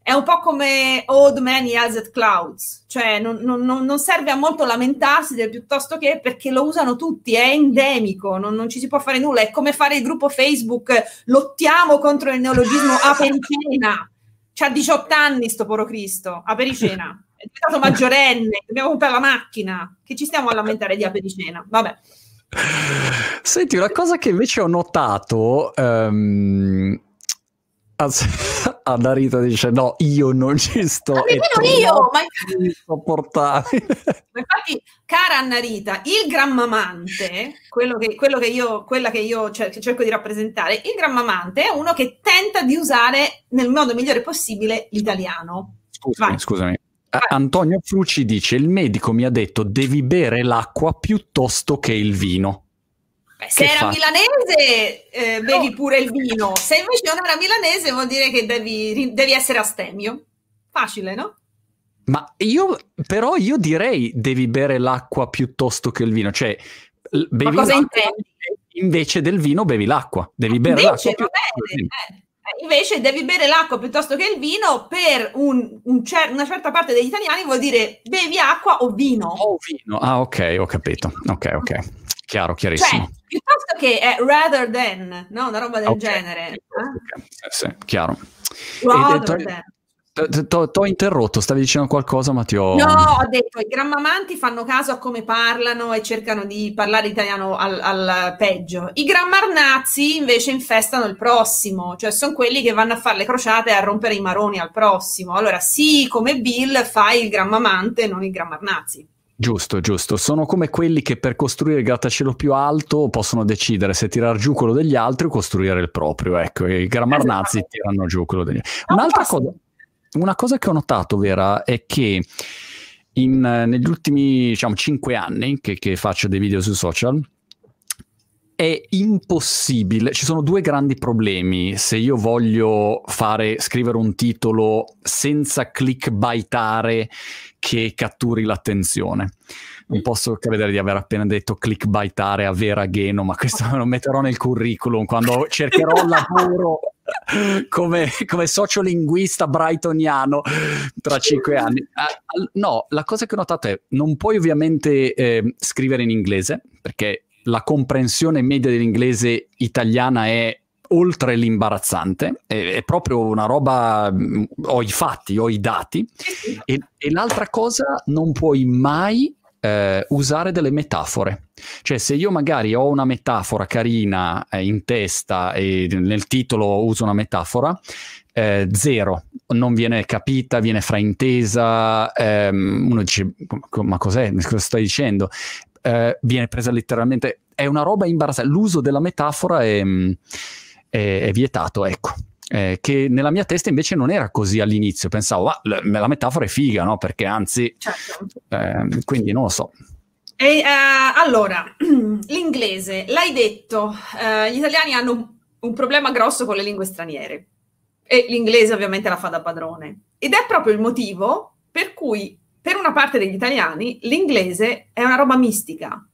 è un po' come Old Man Yells at Clouds, cioè non, non, non, serve a molto lamentarsi del piuttosto che perché lo usano tutti, è endemico, non, non, ci si può fare nulla, è come fare il gruppo Facebook, lottiamo contro il neologismo <laughs> apericena, c'ha 18 anni sto poro Cristo, apericena, è diventato <laughs> maggiorenne, dobbiamo comprare la macchina, che ci stiamo a lamentare di apericena, vabbè. Senti, una cosa che invece ho notato... Um... Anarita <laughs> dice no, io non ci sto. Ma nemmeno io, <laughs> ma insopportabile. Infatti, cara Annarita, il grammamante, quello che, quello che io, quella che io cer- che cerco di rappresentare, il grammamante è uno che tenta di usare nel modo migliore possibile l'italiano. Scusami, scusami. Antonio Fruci dice: Il medico mi ha detto devi bere l'acqua piuttosto che il vino. Beh, se era fa? milanese, eh, bevi no. pure il vino. Se invece non era milanese, vuol dire che devi, devi essere astemio. Facile, no? Ma io, però, io direi devi bere l'acqua piuttosto che il vino. Cioè, bevi Ma cosa intendi? Invece del vino, bevi l'acqua. Devi bere invece, l'acqua. Va bene, eh. Invece devi bere l'acqua piuttosto che il vino, per un, un cer- una certa parte degli italiani vuol dire bevi acqua o vino. O vino, ah ok, ho capito. Ok, ok. Chiaro, chiarissimo. Cioè, piuttosto che è rather than, no? Una roba del okay. genere. Eh? Okay. Sì, chiaro. Rather than. Ti ho interrotto, stavi dicendo qualcosa, ma ti ho. No, ho detto i grammamanti fanno caso a come parlano e cercano di parlare italiano al, al peggio. I grammarnazzi invece infestano il prossimo, cioè sono quelli che vanno a fare le crociate e a rompere i maroni al prossimo. Allora, sì, come Bill fai il grammamante, non il grammarnazi. Giusto, giusto. Sono come quelli che per costruire il grattacielo più alto possono decidere se tirar giù quello degli altri o costruire il proprio. Ecco, i grammarnazzi esatto. tirano giù quello degli altri. Un'altra cosa una cosa che ho notato, Vera, è che in, negli ultimi diciamo, 5 anni che, che faccio dei video su social, è impossibile. Ci sono due grandi problemi se io voglio fare, scrivere un titolo senza clickbaitare che catturi l'attenzione. Non posso credere di aver appena detto clickbaitare a Vera Geno, ma questo <laughs> lo metterò nel curriculum quando cercherò <laughs> lavoro come, come sociolinguista brightoniano tra cinque anni. Uh, no, la cosa che ho notato è non puoi ovviamente eh, scrivere in inglese perché la comprensione media dell'inglese italiana è oltre l'imbarazzante, è, è, proprio una roba, mm, ho i fatti, ho i dati, e, e l'altra cosa, non puoi mai eh, usare delle metafore. Cioè, se io magari ho una metafora carina eh, in testa e nel titolo uso una metafora, eh, zero, non viene capita, viene fraintesa, ehm, uno dice, ma cos'è? Cosa stai dicendo? Eh, viene presa letteralmente, è una roba imbarazzante. L'uso della metafora è, è, è vietato, ecco. Eh, che nella mia testa invece non era così all'inizio. Pensavo, ah, la metafora è figa, no? Perché anzi, certo. eh, quindi non lo so. E, uh, allora, <clears throat> l'inglese, l'hai detto, uh, gli italiani hanno un, un problema grosso con le lingue straniere e l'inglese ovviamente la fa da padrone. Ed è proprio il motivo per cui per una parte degli italiani l'inglese è una roba mistica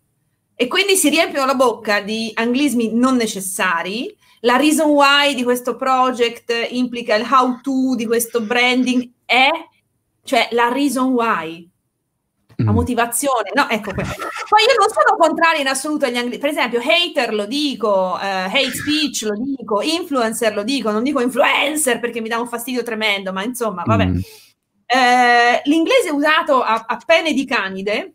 e quindi si riempiono la bocca di anglismi non necessari. La reason why di questo project implica il how to di questo branding è, cioè la reason why, la mm. motivazione, no? Ecco questo. Poi io non sono contraria in assoluto agli anglismi, per esempio hater lo dico, uh, hate speech lo dico, influencer lo dico, non dico influencer perché mi dà un fastidio tremendo, ma insomma, vabbè. Mm. Eh, l'inglese usato a, a pene di canide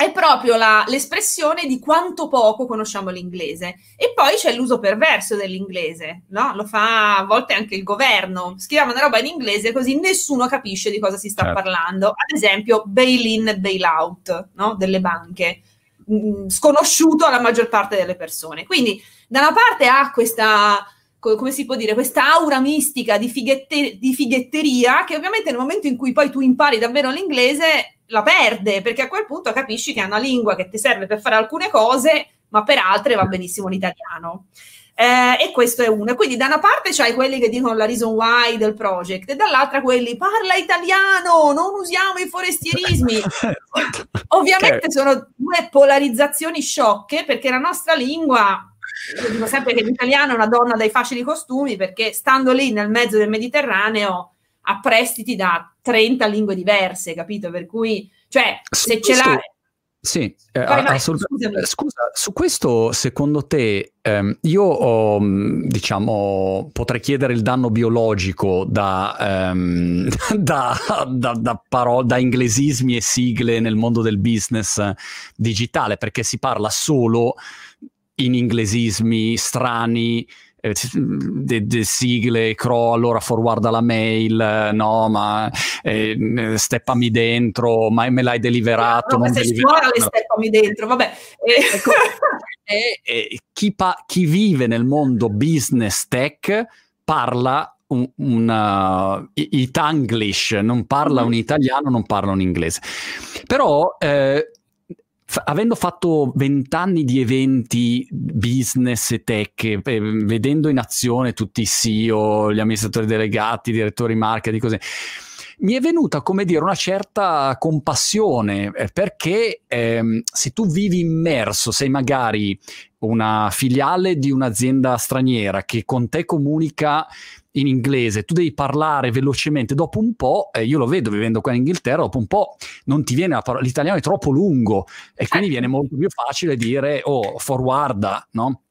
è proprio la, l'espressione di quanto poco conosciamo l'inglese. E poi c'è l'uso perverso dell'inglese, no? Lo fa a volte anche il governo. Scriviamo una roba in inglese così nessuno capisce di cosa si sta certo. parlando. Ad esempio, bail-in e bail-out no? delle banche, mm, sconosciuto alla maggior parte delle persone. Quindi, da una parte ha questa come si può dire, questa aura mistica di, fighette, di, fighetteria che ovviamente nel momento in cui poi tu impari davvero l'inglese la perde, perché a quel punto capisci che è una lingua che ti serve per fare alcune cose, ma per altre va benissimo l'italiano. Eh, e questo è uno. Quindi da una parte c'hai quelli che dicono la reason why del project e dall'altra quelli parla italiano, non usiamo i forestierismi. <laughs> Ovviamente okay. sono due polarizzazioni sciocche perché la nostra lingua io dico sempre che l'italiano è una donna dai facili costumi perché stando lì nel mezzo del Mediterraneo ha prestiti da 30 lingue diverse, capito? Per cui, cioè, se questo, ce l'hai... Sì, eh, assolutamente. Scusa, su questo secondo te ehm, io ho, mm, diciamo, potrei chiedere il danno biologico da, ehm, <laughs> da, da, da, parole, da inglesismi e sigle nel mondo del business digitale, perché si parla solo in inglesismi strani, eh, de, de sigle, crawl, allora forwarda la mail, no, ma eh, steppami dentro, ma me l'hai deliberato. No, se deliberato. le steppami dentro, vabbè. <laughs> Ecco, e, e, chi, pa- chi vive nel mondo business tech parla un, un uh, itanglish, non parla mm-hmm. un italiano, non parla un inglese. Però eh, F- avendo fatto vent'anni di eventi business e tech, eh, vedendo in azione tutti i CEO, gli amministratori delegati, i direttori marketing, così, mi è venuta, come dire, una certa compassione, eh, perché ehm, se tu vivi immerso, sei magari una filiale di un'azienda straniera che con te comunica in inglese, tu devi parlare velocemente, dopo un po', eh, io lo vedo vivendo qua in Inghilterra, dopo un po' non ti viene la parola, l'italiano è troppo lungo e quindi eh. viene molto più facile dire, oh, forwarda, no?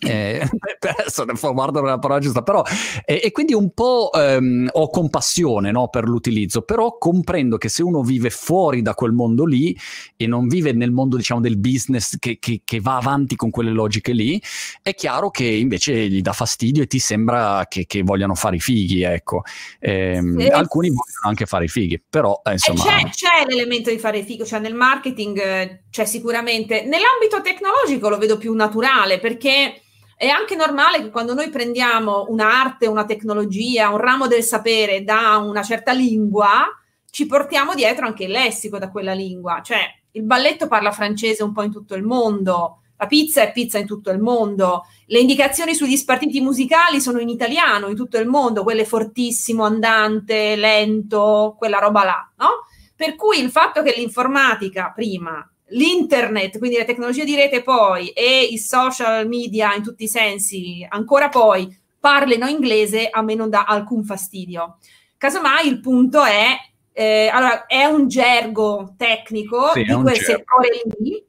Eh, <laughs> adesso forwardo la parola giusta, però eh, e quindi un po' ehm, ho compassione no, per l'utilizzo, però comprendo che se uno vive fuori da quel mondo lì e non vive nel mondo diciamo del business che, che, che va avanti con quelle logiche lì, è chiaro che invece gli dà fastidio e ti sembra che, che vogliano fare i fighi, ecco. Eh, sì. Alcuni vogliono anche fare i fighi, però eh, insomma... C'è, c'è, l'elemento di fare i fighi, cioè nel marketing c'è cioè sicuramente, nell'ambito tecnologico lo vedo più naturale perché è anche normale che quando noi prendiamo un'arte, una tecnologia, un ramo del sapere da una certa lingua, ci portiamo dietro anche il lessico da quella lingua. Cioè, il balletto parla francese un po' in tutto il mondo, la pizza è pizza in tutto il mondo, le indicazioni sugli spartiti musicali sono in italiano in tutto il mondo, quelle fortissimo, andante, lento, quella roba là, no? Per cui il fatto che l'informatica prima l'internet, quindi le tecnologie di rete poi e i social media in tutti i sensi, ancora poi parlino inglese, a me non dà alcun fastidio. Casomai il punto è, eh, allora, è un gergo tecnico sì, di quel gergo. settore lì,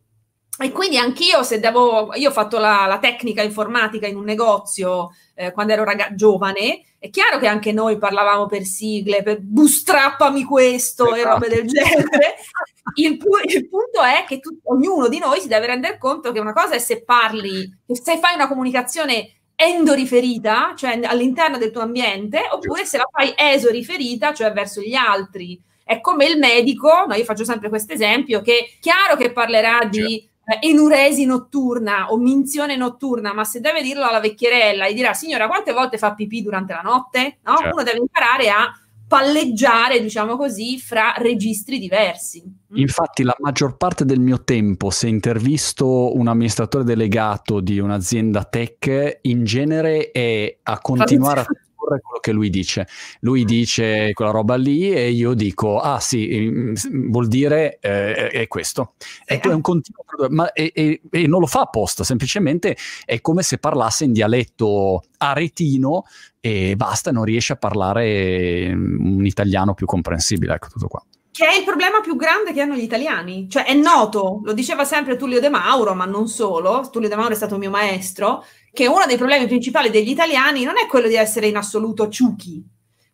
e quindi anch'io, se devo, io ho fatto la, la tecnica informatica in un negozio eh, quando ero raga- giovane, è chiaro che anche noi parlavamo per sigle, per bustrappami questo esatto. e robe del genere. <laughs> Il, pu- il punto è che tu, ognuno di noi si deve rendere conto che una cosa è se parli, se fai una comunicazione endoriferita, cioè all'interno del tuo ambiente, oppure se la fai esoriferita, cioè verso gli altri. È come il medico, no, io faccio sempre questo esempio, che è chiaro che parlerà di eh, enuresi notturna o minzione notturna, ma se deve dirlo alla vecchierella e dirà signora quante volte fa pipì durante la notte? No? Certo. Uno deve imparare a palleggiare, diciamo così, fra registri diversi. Mm. Infatti la maggior parte del mio tempo, se intervisto un amministratore delegato di un'azienda tech, in genere è a continuare a tradurre quello che lui dice. Lui dice quella roba lì e io dico, ah sì, mm, vuol dire eh, è questo. È, è un continuo, ma e, e, e non lo fa apposta, semplicemente è come se parlasse in dialetto aretino e basta, non riesce a parlare mm, un italiano più comprensibile, ecco tutto qua. Che è il problema più grande che hanno gli italiani, cioè è noto, lo diceva sempre Tullio De Mauro, ma non solo, Tullio De Mauro è stato mio maestro, che uno dei problemi principali degli italiani non è quello di essere in assoluto ciuchi,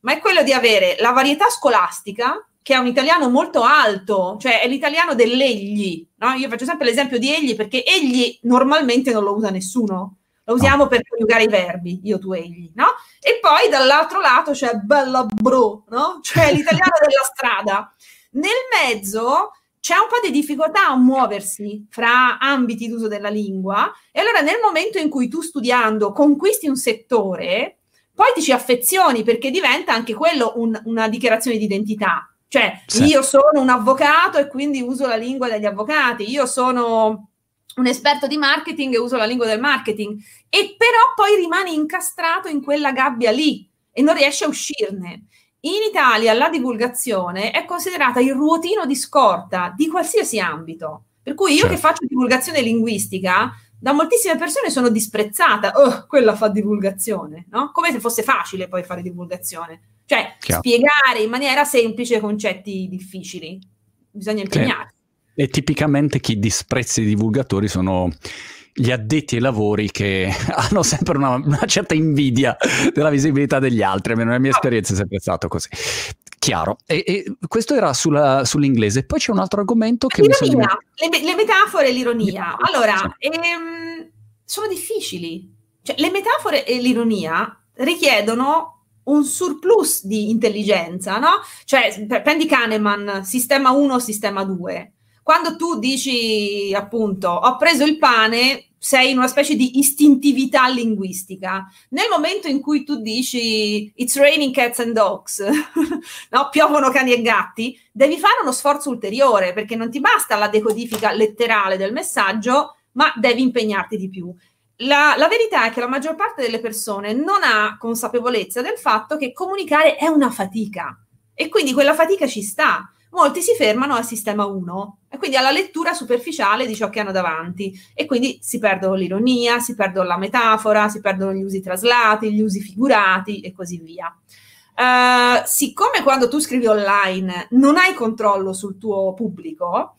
ma è quello di avere la varietà scolastica, che è un italiano molto alto, cioè è l'italiano dell'egli, no? Io faccio sempre l'esempio di egli perché egli normalmente non lo usa nessuno, lo usiamo per coniugare i verbi, io, tu, egli, no? E poi dall'altro lato c'è bella bro, no? Cioè l'italiano <laughs> della strada. Nel mezzo c'è un po' di difficoltà a muoversi fra ambiti d'uso della lingua e allora nel momento in cui tu studiando conquisti un settore, poi ti ci affezioni perché diventa anche quello un, una dichiarazione di identità. Cioè, sì. io sono un avvocato e quindi uso la lingua degli avvocati, io sono un esperto di marketing e uso la lingua del marketing, e però poi rimani incastrato in quella gabbia lì e non riesci a uscirne. In Italia la divulgazione è considerata il ruotino di scorta di qualsiasi ambito. Per cui io certo. che faccio divulgazione linguistica, da moltissime persone sono disprezzata. Oh, quella fa divulgazione, no? Come se fosse facile poi fare divulgazione. Cioè, Chiaro. spiegare in maniera semplice concetti difficili. Bisogna impegnarsi. E tipicamente chi disprezza i divulgatori sono gli addetti ai lavori che <laughs> hanno sempre una, una, certa invidia della visibilità degli altri, almeno nella mia ah. esperienza è sempre stato così. Chiaro, e, e questo era sulla, sull'inglese. Poi c'è un altro argomento che l'ironia, mi sono... le, le metafore e l'ironia. Allora, ehm, sono difficili. Cioè, le metafore e l'ironia richiedono un surplus di intelligenza, no? Cioè, prendi Kahneman, sistema 1, sistema 2 quando tu dici appunto ho preso il pane, sei in una specie di istintività linguistica. Nel momento in cui tu dici it's raining cats and dogs, <laughs> no? piovono cani e gatti, devi fare uno sforzo ulteriore perché non ti basta la decodifica letterale del messaggio, ma devi impegnarti di più. La, la, verità è che la maggior parte delle persone non ha consapevolezza del fatto che comunicare è una fatica e quindi quella fatica ci sta molti si fermano al sistema 1 e quindi alla lettura superficiale di ciò che hanno davanti e quindi si perdono l'ironia, si perdono la metafora, si perdono gli usi traslati, gli usi figurati e così via. Uh, siccome quando tu scrivi online non hai controllo sul tuo pubblico,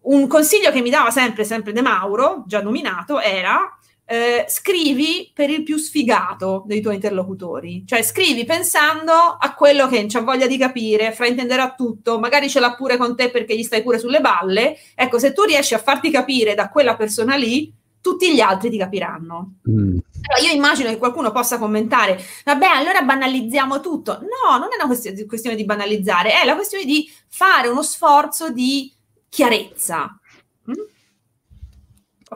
un consiglio che mi dava sempre, sempre De Mauro, già nominato, era eh, scrivi per il più sfigato dei tuoi interlocutori, cioè scrivi pensando a quello che c'ha voglia di capire, fraintenderà tutto, magari ce l'ha pure con te perché gli stai pure sulle balle. Ecco, se tu riesci a farti capire da quella persona lì, tutti gli altri ti capiranno. Mm. Allora, io immagino che qualcuno possa commentare, vabbè, allora banalizziamo tutto. No, non è una questione, questione di banalizzare, è la questione di fare uno sforzo di chiarezza. Mm?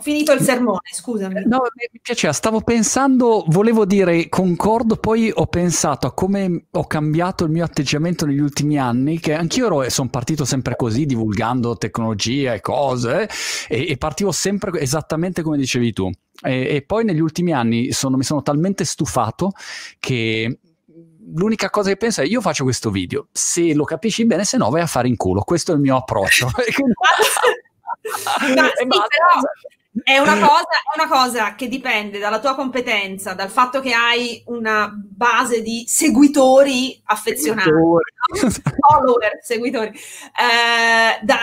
Finito il sermone, scusami. No, mi piaceva, stavo pensando, volevo dire concordo, poi ho pensato a come ho cambiato il mio atteggiamento negli ultimi anni, che anch'io sono partito sempre così, divulgando tecnologia e cose, e, e partivo sempre esattamente come dicevi tu. E, e poi negli ultimi anni sono, mi sono talmente stufato che l'unica cosa che penso è io faccio questo video, se lo capisci bene, se no vai a fare in culo. Questo è il mio approccio. <laughs> <laughs> Ma, sì, però è una, cosa, è una, cosa, che dipende dalla tua competenza, dal fatto che hai una base di seguitori affezionati, seguitori. follower, seguitori, eh, da,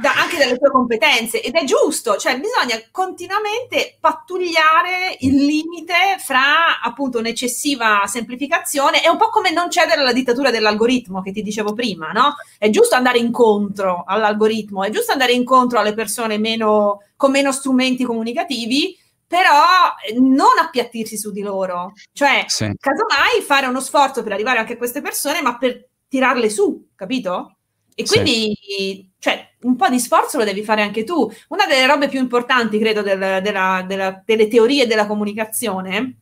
da, anche dalle tue competenze ed è giusto, cioè bisogna continuamente pattugliare il limite fra appunto un'eccessiva semplificazione, è un po' come non cedere alla dittatura dell'algoritmo che ti dicevo prima, no? È giusto andare incontro all'algoritmo, è giusto andare incontro alle persone meno, con meno strumenti comunicativi, però non appiattirsi su di loro, cioè sì. casomai fare uno sforzo per arrivare anche a queste persone, ma per tirarle su, capito? E quindi, sì. cioè, un po' di sforzo lo devi fare anche tu. Una delle robe più importanti, credo, del, della, della, delle teorie della comunicazione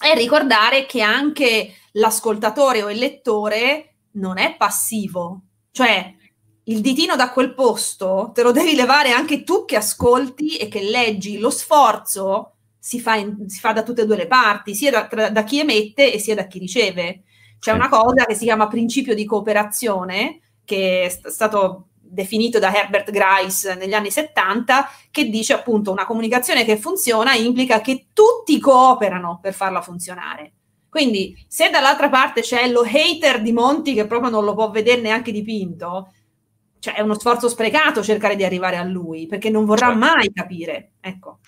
è ricordare che anche l'ascoltatore o il lettore non è passivo. Cioè, il ditino da quel posto te lo devi levare anche tu che ascolti e che leggi. Lo sforzo si fa, in, si fa da tutte e due le parti, sia da, da chi emette e sia da chi riceve. C'è una cosa che si chiama principio di cooperazione, che è st- stato definito da Herbert Grice negli anni 70, che dice appunto una comunicazione che funziona implica che tutti cooperano per farla funzionare. Quindi se dall'altra parte c'è lo hater di Monti che proprio non lo può vedere neanche dipinto, cioè è uno sforzo sprecato cercare di arrivare a lui, perché non vorrà certo. mai capire. Ecco.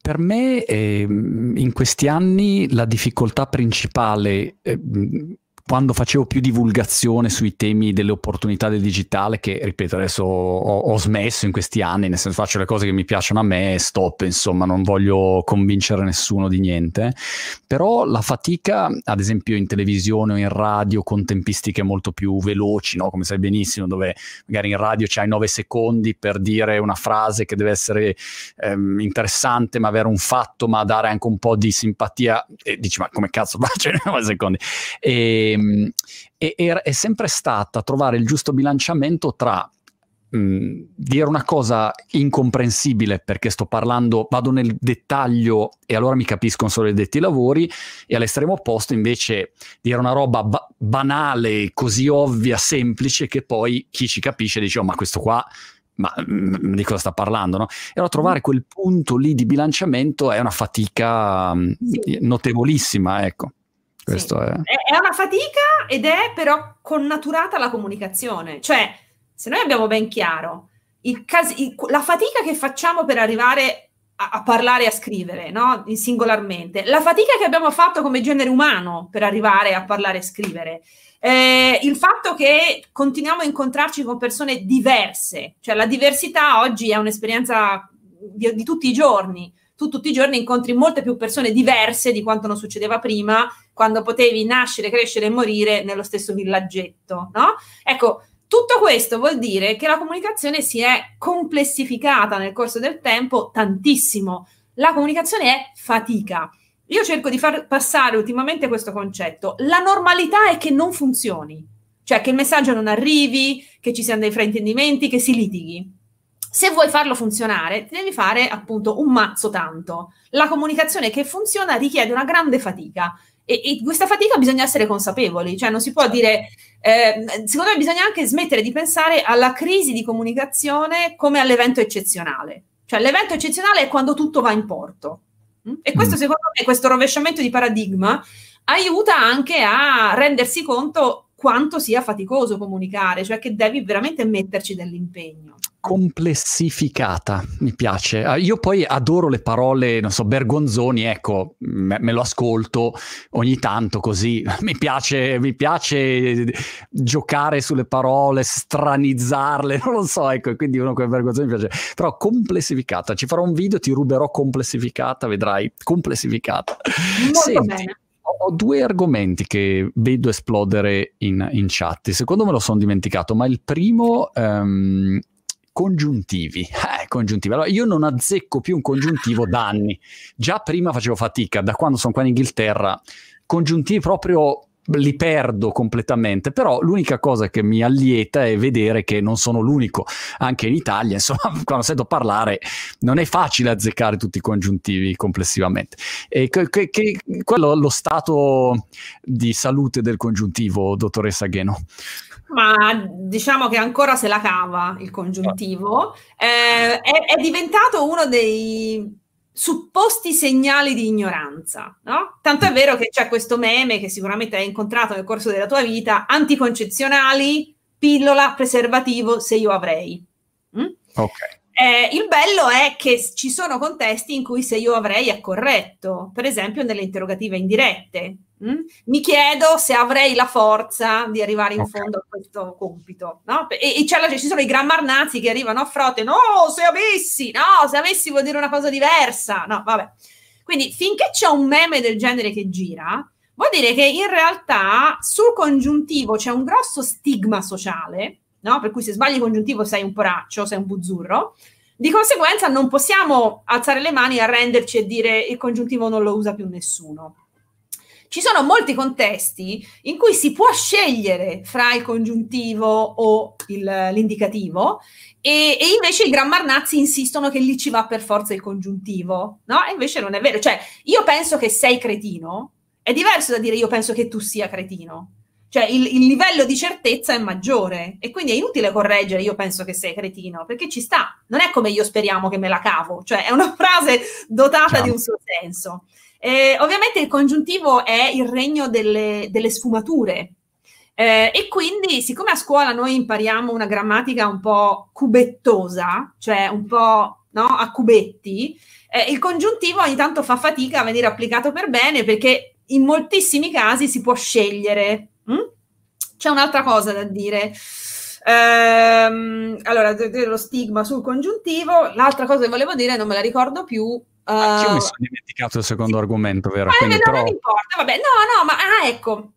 Per me eh, in questi anni la difficoltà principale eh, quando facevo più divulgazione sui temi delle opportunità del digitale, che ripeto adesso ho, ho, smesso in questi anni, nel senso faccio le cose che mi piacciono a me e stop, insomma, non voglio convincere nessuno di niente, però la fatica, ad esempio in televisione o in radio, con tempistiche molto più veloci, no? come sai benissimo, dove magari in radio c'hai 9 secondi per dire una frase che deve essere ehm, interessante, ma avere un fatto, ma dare anche un po' di simpatia, e dici ma come cazzo faccio in 9 secondi? E, e, e, è sempre stata trovare il giusto bilanciamento tra mh, mm, dire una cosa incomprensibile perché sto parlando, vado nel dettaglio e allora mi capiscono solo i detti lavori e all'estremo opposto invece dire una roba ba- banale, così ovvia, semplice che poi chi ci capisce dice oh ma questo qua ma mh, mm, di cosa sta parlando, no? E allora trovare quel punto lì di bilanciamento è una fatica mh, notevolissima, ecco. Questo sì. è... è una fatica ed è però connaturata alla comunicazione. Cioè, se noi abbiamo ben chiaro il cas- il, la fatica che facciamo per arrivare a, a parlare e a scrivere, no? singolarmente, la fatica che abbiamo fatto come genere umano per arrivare a parlare e scrivere, eh, il fatto che continuiamo a incontrarci con persone diverse, cioè la diversità oggi è un'esperienza di, di tutti i giorni tu tutti i giorni incontri molte più persone diverse di quanto non succedeva prima, quando potevi nascere, crescere e morire nello stesso villaggetto, no? Ecco, tutto questo vuol dire che la comunicazione si è complessificata nel corso del tempo tantissimo. La comunicazione è fatica. Io cerco di far passare ultimamente questo concetto. La normalità è che non funzioni, cioè che il messaggio non arrivi, che ci siano dei fraintendimenti, che si litighi. Se vuoi farlo funzionare, devi fare appunto un mazzo tanto. La comunicazione che funziona richiede una grande fatica e, e questa fatica bisogna essere consapevoli, cioè non si può dire, eh, secondo me bisogna anche smettere di pensare alla crisi di comunicazione come all'evento eccezionale. Cioè l'evento eccezionale è quando tutto va in porto. Mm? E questo mm. secondo me, questo rovesciamento di paradigma aiuta anche a rendersi conto quanto sia faticoso comunicare, cioè che devi veramente metterci dell'impegno complessificata, mi piace. Ah, io poi adoro le parole, non so, Bergonzoni, ecco, me, me, lo ascolto ogni tanto così. <laughs> Mi piace, mi piace giocare sulle parole, stranizzarle, <laughs> non lo so, ecco, quindi uno come Bergonzoni mi piace. Però complessificata, ci farò un video, ti ruberò complessificata, vedrai, complessificata. Molto Senti, bene ho due argomenti che vedo esplodere in, in, chat. Secondo me lo sono dimenticato, ma il primo um, congiuntivi. <laughs> Eh, congiuntivi. Allora, io non azzecco più un congiuntivo da anni. Già prima facevo fatica, da quando sono qua in Inghilterra, congiuntivi proprio li perdo completamente, però l'unica cosa che mi allieta è vedere che non sono l'unico, anche in Italia, insomma, <laughs> quando sento parlare non è facile azzeccare tutti i congiuntivi complessivamente. E che, che, che, quello è lo stato di salute del congiuntivo, dottoressa Gheno? Ma diciamo che ancora se la cava il congiuntivo, eh, è, è, diventato uno dei supposti segnali di ignoranza, no? Tanto è vero che c'è questo meme che sicuramente hai incontrato nel corso della tua vita, anticoncezionali, pillola, preservativo, se io avrei. Mm? Ok. Eh, il bello è che ci sono contesti in cui se io avrei è corretto, per esempio nelle interrogative indirette. Mm? Mi chiedo se avrei la forza di arrivare in okay. fondo a questo compito. No? E, e la, ci sono i grammarnazzi che arrivano a frotte, no, se avessi, no, se avessi vuol dire una cosa diversa. No, vabbè. Quindi finché c'è un meme del genere che gira, Vuol dire che in realtà sul congiuntivo c'è un grosso stigma sociale, no? per cui se sbagli il congiuntivo sei un poraccio, sei un buzzurro. Di conseguenza non possiamo alzare le mani, arrenderci e dire il congiuntivo non lo usa più nessuno. Ci sono molti contesti in cui si può scegliere fra il congiuntivo o il, l'indicativo e, e, invece i grammarnazzi insistono che lì ci va per forza il congiuntivo, no? E invece non è vero. Cioè, io penso che sei cretino, è diverso da dire io penso che tu sia cretino. Cioè, il, il livello di certezza è maggiore e quindi è inutile correggere io penso che sei cretino, perché ci sta. Non è come io speriamo che me la cavo, cioè è una <laughs> frase dotata Ciao. di un suo senso. Eh, ovviamente il congiuntivo è il regno delle, delle sfumature. Eh, e quindi, siccome a scuola noi impariamo una grammatica un po' cubettosa, cioè un po' no, a cubetti, eh, il congiuntivo ogni tanto fa fatica a venire applicato per bene perché in moltissimi casi si può scegliere. Mm? C'è un'altra cosa da dire. Ehm, allora, lo stigma sul congiuntivo, l'altra cosa che volevo dire non me la ricordo più, Uh, io mi sono dimenticato il secondo sì. argomento, vero? Eh, Quindi, no, però... non importa, vabbè, no, no, ma ah, ecco,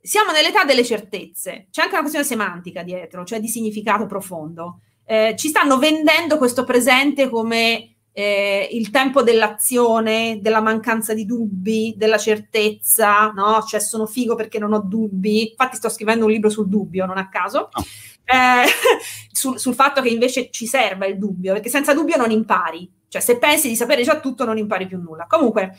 siamo nell'età delle certezze, c'è anche una questione semantica dietro, cioè di significato profondo. Eh, ci stanno vendendo questo presente come eh, il tempo dell'azione, della mancanza di dubbi, della certezza, no? Cioè sono figo perché non ho dubbi. Infatti sto scrivendo un libro sul dubbio, non a caso. Oh. Eh, <laughs> sul, sul fatto che invece ci serva il dubbio, perché senza dubbio non impari. Cioè, se pensi di sapere già tutto, non impari più nulla. Comunque,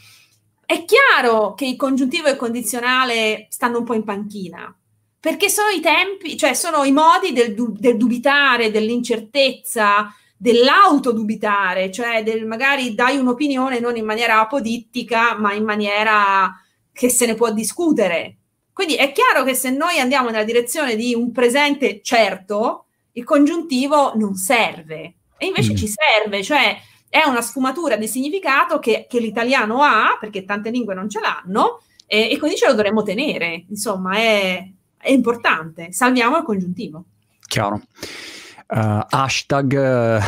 è chiaro che il congiuntivo e il condizionale stanno un po' in panchina, perché sono i tempi, cioè sono i modi del, del dubitare, dell'incertezza, dell'autodubitare, cioè del magari dai un'opinione non in maniera apodittica, ma in maniera che se ne può discutere. Quindi è chiaro che se noi andiamo nella direzione di un presente certo, il congiuntivo non serve. E invece mm. ci serve, cioè è una sfumatura di significato che, che l'italiano ha, perché tante lingue non ce l'hanno, e, e quindi ce lo dovremmo tenere. Insomma, è, è importante. Salviamo il congiuntivo. Chiaro. Uh, hashtag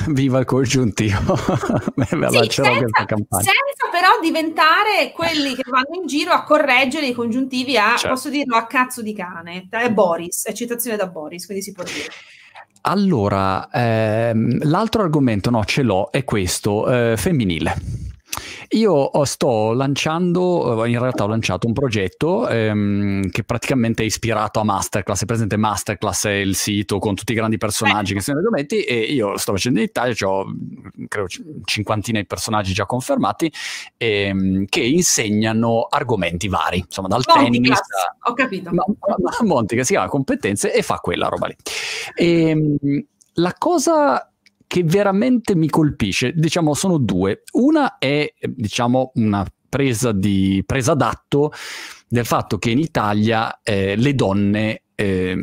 uh, viva il congiuntivo <laughs> sì, senza, senza, però diventare quelli che vanno in giro a correggere i congiuntivi a, certo. posso dirlo, a cazzo di cane è Boris, è citazione da Boris quindi si può dire allora, ehm, l'altro argomento, no, ce l'ho, è questo, eh, femminile. Io sto lanciando, eh, in realtà ho lanciato un progetto ehm, che praticamente è ispirato a Masterclass, è presente Masterclass è il sito con tutti i grandi personaggi che sono argomenti e io sto facendo in Italia, ho credo cinquantina di personaggi già confermati ehm, che insegnano argomenti vari, insomma dal tennis a, ho capito. Ma, ma, Monti che si chiama competenze e fa quella roba lì. E, ehm, la cosa che veramente mi colpisce, diciamo, sono due. Una è, diciamo, una presa, di, presa d'atto del fatto che in Italia eh, le donne eh,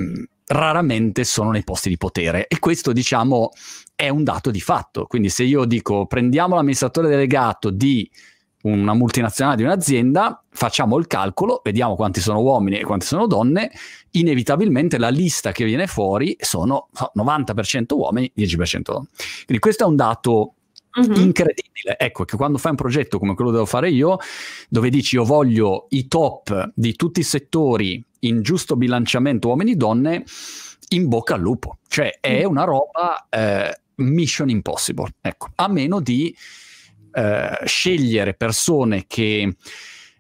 raramente sono nei posti di potere e questo, diciamo, è un dato di fatto. Quindi se io dico prendiamo l'amministratore delegato di una multinazionale di un'azienda, facciamo il calcolo, vediamo quanti sono uomini e quanti sono donne, inevitabilmente la lista che viene fuori sono 90% uomini, 10% donne. Quindi questo è un dato Uh-huh. incredibile. Ecco che quando fai un progetto come quello che devo fare io, dove dici io voglio i top di tutti i settori in giusto bilanciamento uomini-donne, in bocca al lupo. Cioè è una roba eh, mission impossible. Ecco, a meno di eh, scegliere persone che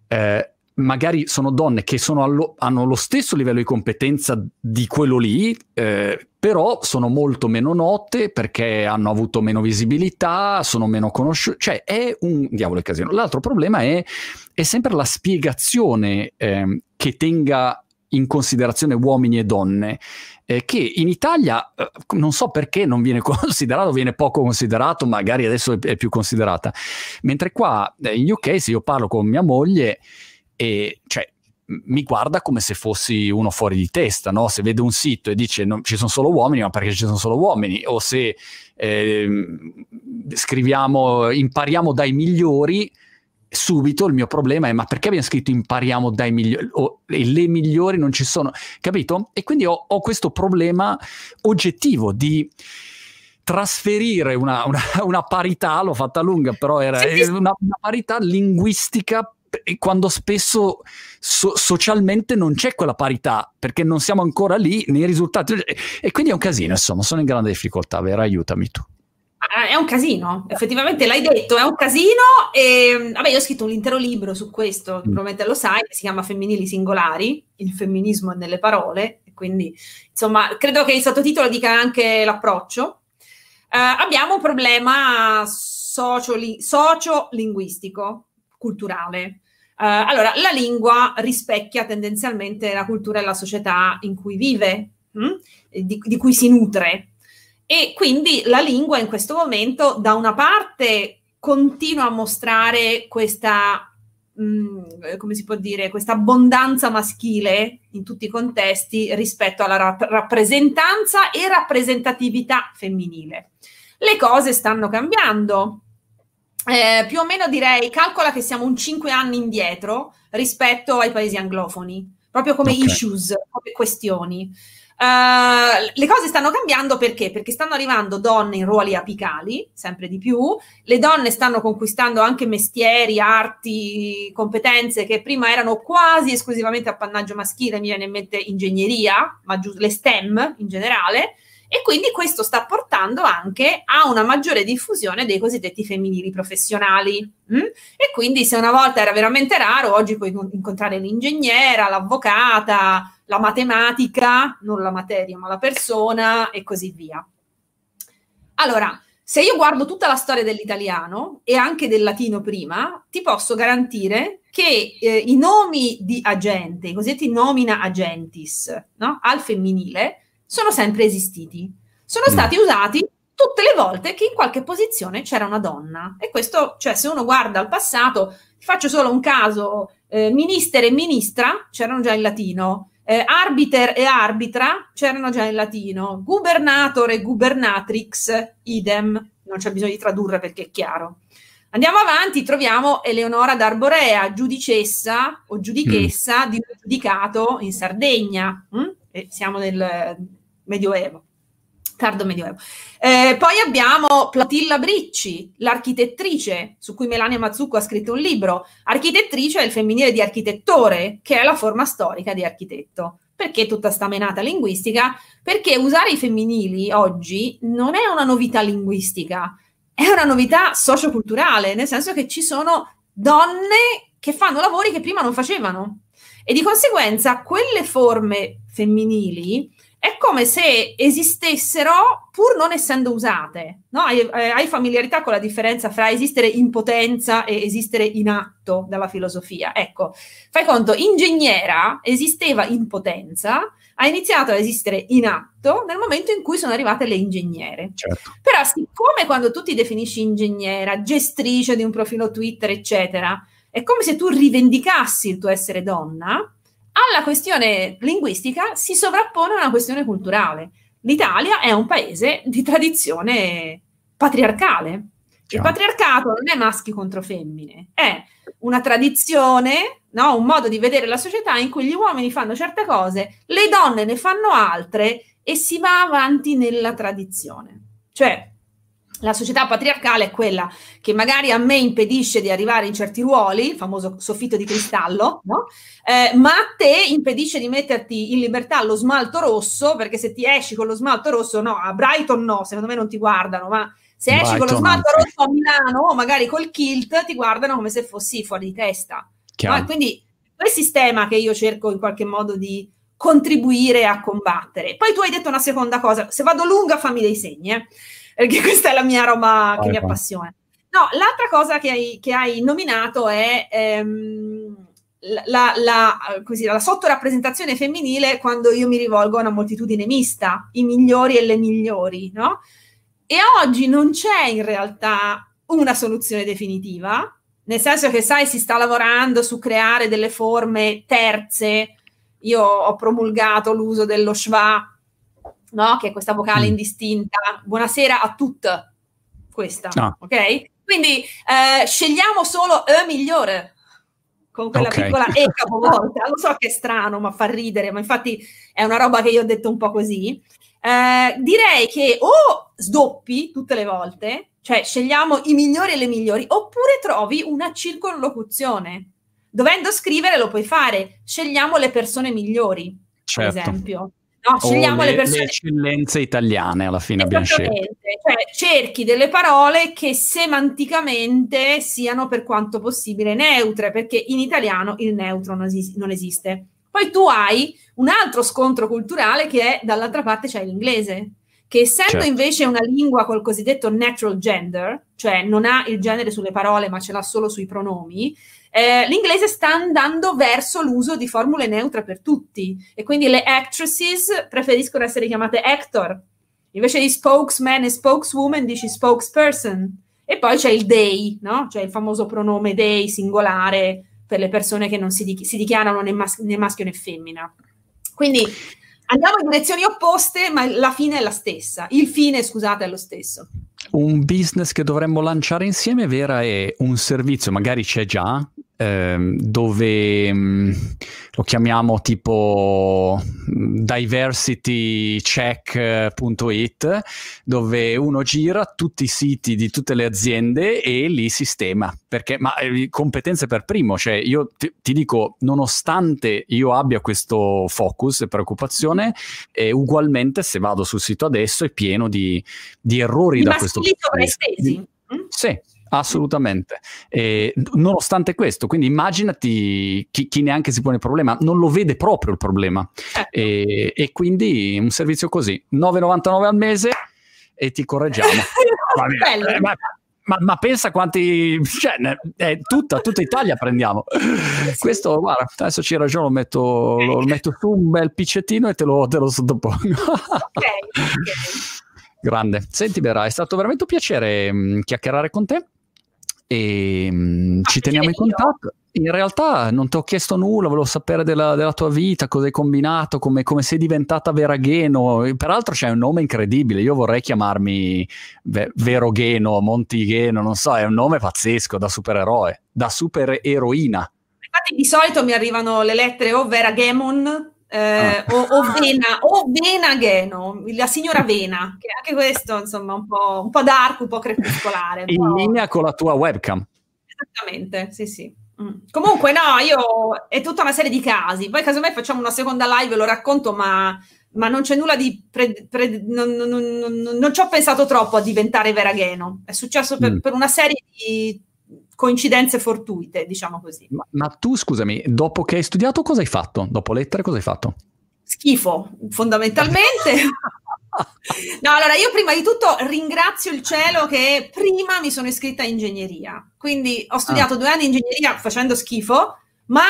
eh, magari sono donne che sono allo, hanno lo stesso livello di competenza di quello lì, eh, però sono molto meno note perché hanno avuto meno visibilità, sono meno conosciute, cioè è un diavolo di casino. L'altro problema è, è sempre la spiegazione eh, che tenga in considerazione uomini e donne, eh, che in Italia eh, non so perché non viene <laughs> considerato, viene poco considerato, magari adesso è, è più considerata, mentre qua eh, in UK se io parlo con mia moglie, e, cioè, mi guarda come se fossi uno fuori di testa, no? Se vede un sito e dice no, ci sono solo uomini, ma perché ci sono solo uomini? O se eh, scriviamo impariamo dai migliori, subito il mio problema è ma perché abbiamo scritto impariamo dai migliori o, e le migliori non ci sono, capito? E quindi ho, ho questo problema oggettivo di trasferire una, una, <laughs> una, parità, l'ho fatta lunga, però era sì, sì. Una, una, parità linguistica quando spesso so- socialmente non c'è quella parità, perché non siamo ancora lì nei risultati. E quindi è un casino, insomma, sono in grande difficoltà, Vera, aiutami tu. Ah, è un casino, effettivamente l'hai detto, è un casino e vabbè io ho scritto un intero libro su questo, mm. probabilmente lo sai, si chiama Femminili Singolari, il femminismo nelle parole, quindi insomma credo che il sottotitolo dica anche l'approccio. Uh, abbiamo un problema socio- sociolinguistico, culturale. Uh, allora, la lingua rispecchia tendenzialmente la cultura e la società in cui vive, hm? di, di cui si nutre. E quindi la lingua in questo momento, da una parte, continua a mostrare questa, mh, mm, come si può dire, questa abbondanza maschile in tutti i contesti rispetto alla rap- rappresentanza e rappresentatività femminile. Le cose stanno cambiando. Eh, più o meno direi, calcola che siamo un 5 anni indietro rispetto ai paesi anglofoni, proprio come okay. issues, come questioni. Uh, le cose stanno cambiando perché? Perché stanno arrivando donne in ruoli apicali, sempre di più, le donne stanno conquistando anche mestieri, arti, competenze che prima erano quasi esclusivamente appannaggio maschile, mi viene in mente ingegneria, ma giù, le STEM in generale, e quindi questo sta portando anche a una maggiore diffusione dei cosiddetti femminili professionali. Mm? E quindi se una volta era veramente raro, oggi puoi incontrare l'ingegnera, l'avvocata, la matematica, non la materia, ma la persona e così via. Allora, se io guardo tutta la storia dell'italiano e anche del latino prima, ti posso garantire che eh, i nomi di agente, i cosiddetti nomina agentis, no? al femminile, sono sempre esistiti. Sono mm. stati usati tutte le volte che in qualche posizione c'era una donna. E questo, cioè, se uno guarda al passato, faccio solo un caso, eh, minister e ministra c'erano già in latino, eh, arbiter e arbitra c'erano già in latino, gubernator e gubernatrix, idem, non c'è bisogno di tradurre perché è chiaro. Andiamo avanti, troviamo Eleonora d'Arborea, giudicessa o giudichessa mm. di un giudicato in Sardegna. Mm? Siamo nel Medioevo tardo medioevo. Eh, poi abbiamo Platilla Bricci, l'architettrice, su cui Melania Mazzucco ha scritto un libro. Architettrice è il femminile di architettore, che è la forma storica di architetto. Perché tutta sta menata linguistica? Perché usare i femminili oggi non è una novità linguistica, è una novità socioculturale, nel senso che ci sono donne che fanno lavori che prima non facevano. E di conseguenza quelle forme femminili è come se esistessero pur non essendo usate. No? Hai, eh, hai, familiarità con la differenza fra esistere in potenza e esistere in atto dalla filosofia. Ecco, fai conto, ingegnera esisteva in potenza, ha iniziato a esistere in atto nel momento in cui sono arrivate le ingegnere. Certo. Però siccome quando tu ti definisci ingegnera, gestrice di un profilo Twitter, eccetera, è come se tu rivendicassi il tuo essere donna, alla questione linguistica si sovrappone una questione culturale. L'Italia è un paese di tradizione patriarcale. Il patriarcato non è maschi contro femmine, è una tradizione, no? un modo di vedere la società in cui gli uomini fanno certe cose, le donne ne fanno altre e si va avanti nella tradizione. Cioè, la società patriarcale è quella che magari a me impedisce di arrivare in certi ruoli, il famoso soffitto di cristallo, no? eh, ma a te impedisce di metterti in libertà lo smalto rosso, perché se ti esci con lo smalto rosso, no, a Brighton no, secondo me non ti guardano, ma se esci Brighton con lo smalto rosso a Milano o magari col kilt, ti guardano come se fossi fuori di testa. No? Quindi quel sistema che io cerco in qualche modo di contribuire a combattere. Poi tu hai detto una seconda cosa, se vado lunga fammi dei segni, eh perché questa è la mia roba che mi appassiona. No, l'altra cosa che hai, che hai nominato è ehm, la, la, così, la sottorappresentazione femminile quando io mi rivolgo a una moltitudine mista, i migliori e le migliori, no? E oggi non c'è in realtà una soluzione definitiva, nel senso che, sai, si sta lavorando su creare delle forme terze. Io ho promulgato l'uso dello schwa no? Che è questa vocale mm. indistinta. Buonasera a tutte. Questa, no. ok? Quindi eh, scegliamo solo E migliore con quella okay. piccola E capovolta. Lo so che è strano, ma fa ridere, ma infatti è una roba che io ho detto un po' così. Eh, direi che o sdoppi tutte le volte, cioè scegliamo i migliori e le migliori, oppure trovi una circonlocuzione Dovendo scrivere lo puoi fare, scegliamo le persone migliori, certo. per esempio. No, scegliamo le, le, persone. Le eccellenze italiane alla fine abbiamo scelto. Cioè, cerchi delle parole che semanticamente siano per quanto possibile neutre, perché in italiano il neutro non, es- non esiste. Poi tu hai un altro scontro culturale che è dall'altra parte c'è l'inglese, che essendo certo. invece una lingua col cosiddetto natural gender, cioè non ha il genere sulle parole ma ce l'ha solo sui pronomi, eh, l'inglese sta andando verso l'uso di formule neutre per tutti e quindi le actresses preferiscono essere chiamate actor. Invece di spokesman e spokeswoman dici spokesperson. E poi c'è il they, no? Cioè il famoso pronome they singolare per le persone che non si, di- si dichiarano né, mas- né maschio né femmina. Quindi andiamo in direzioni opposte, ma la fine è la stessa. Il fine, scusate, è lo stesso un business che dovremmo lanciare insieme, Vera, è un servizio, magari c'è già, ehm, dove mh, mm, lo chiamiamo tipo mm, diversitycheck.it, dove uno gira tutti i siti di tutte le aziende e li sistema. Perché, ma eh, competenze per primo, cioè io ti, ti, dico, nonostante io abbia questo focus e preoccupazione, eh, ugualmente se vado sul sito adesso è pieno di, di errori di da questo punto di vista. Sì, Assolutamente. E, nonostante questo, quindi immaginati chi, chi, neanche si pone il problema, non lo vede proprio il problema. Certo. E, e, quindi un servizio così, 9,99 al mese e ti correggiamo. <laughs> Vabbè, ma, ma, ma, pensa quanti, cioè, è tutta, tutta Italia prendiamo. <laughs> Questo, guarda, adesso ci ragiono, metto, lo, lo metto su un bel piccettino e te lo, te lo sottopongo. ok, ok. <laughs> Grande. Senti, Vera, è stato veramente un piacere mh, mm, chiacchierare con te e mh, mm, ci teniamo in contatto. In realtà non ti ho chiesto nulla, volevo sapere della, della tua vita, cosa hai combinato, come, come, sei diventata Veragheno. Peraltro c'è un nome incredibile, io vorrei chiamarmi Ve- Verogheno, Montigheno, non so, è un nome pazzesco da supereroe, da supereroina. Infatti di solito mi arrivano le lettere o Veragemon eh, ah. o, o, Vena, o Vena Geno, la signora Vena, che anche questo insomma un po', un po dark, un po' crepuscolare. In po'... linea con la tua webcam. Esattamente, sì sì. Mm. Comunque no, io è tutta una serie di casi, poi casomai facciamo una seconda live e lo racconto, ma, ma non c'è nulla di... Pre, pre, non, non, non, non, ci ho pensato troppo a diventare Veragheno, è successo per, mm. per una serie di coincidenze fortuite, diciamo così. Ma, ma, tu, scusami, dopo che hai studiato cosa hai fatto? Dopo lettere cosa hai fatto? Schifo, fondamentalmente. <laughs> no, allora io prima di tutto ringrazio il cielo che prima mi sono iscritta a ingegneria, quindi ho studiato ah. due anni in ingegneria facendo schifo, ma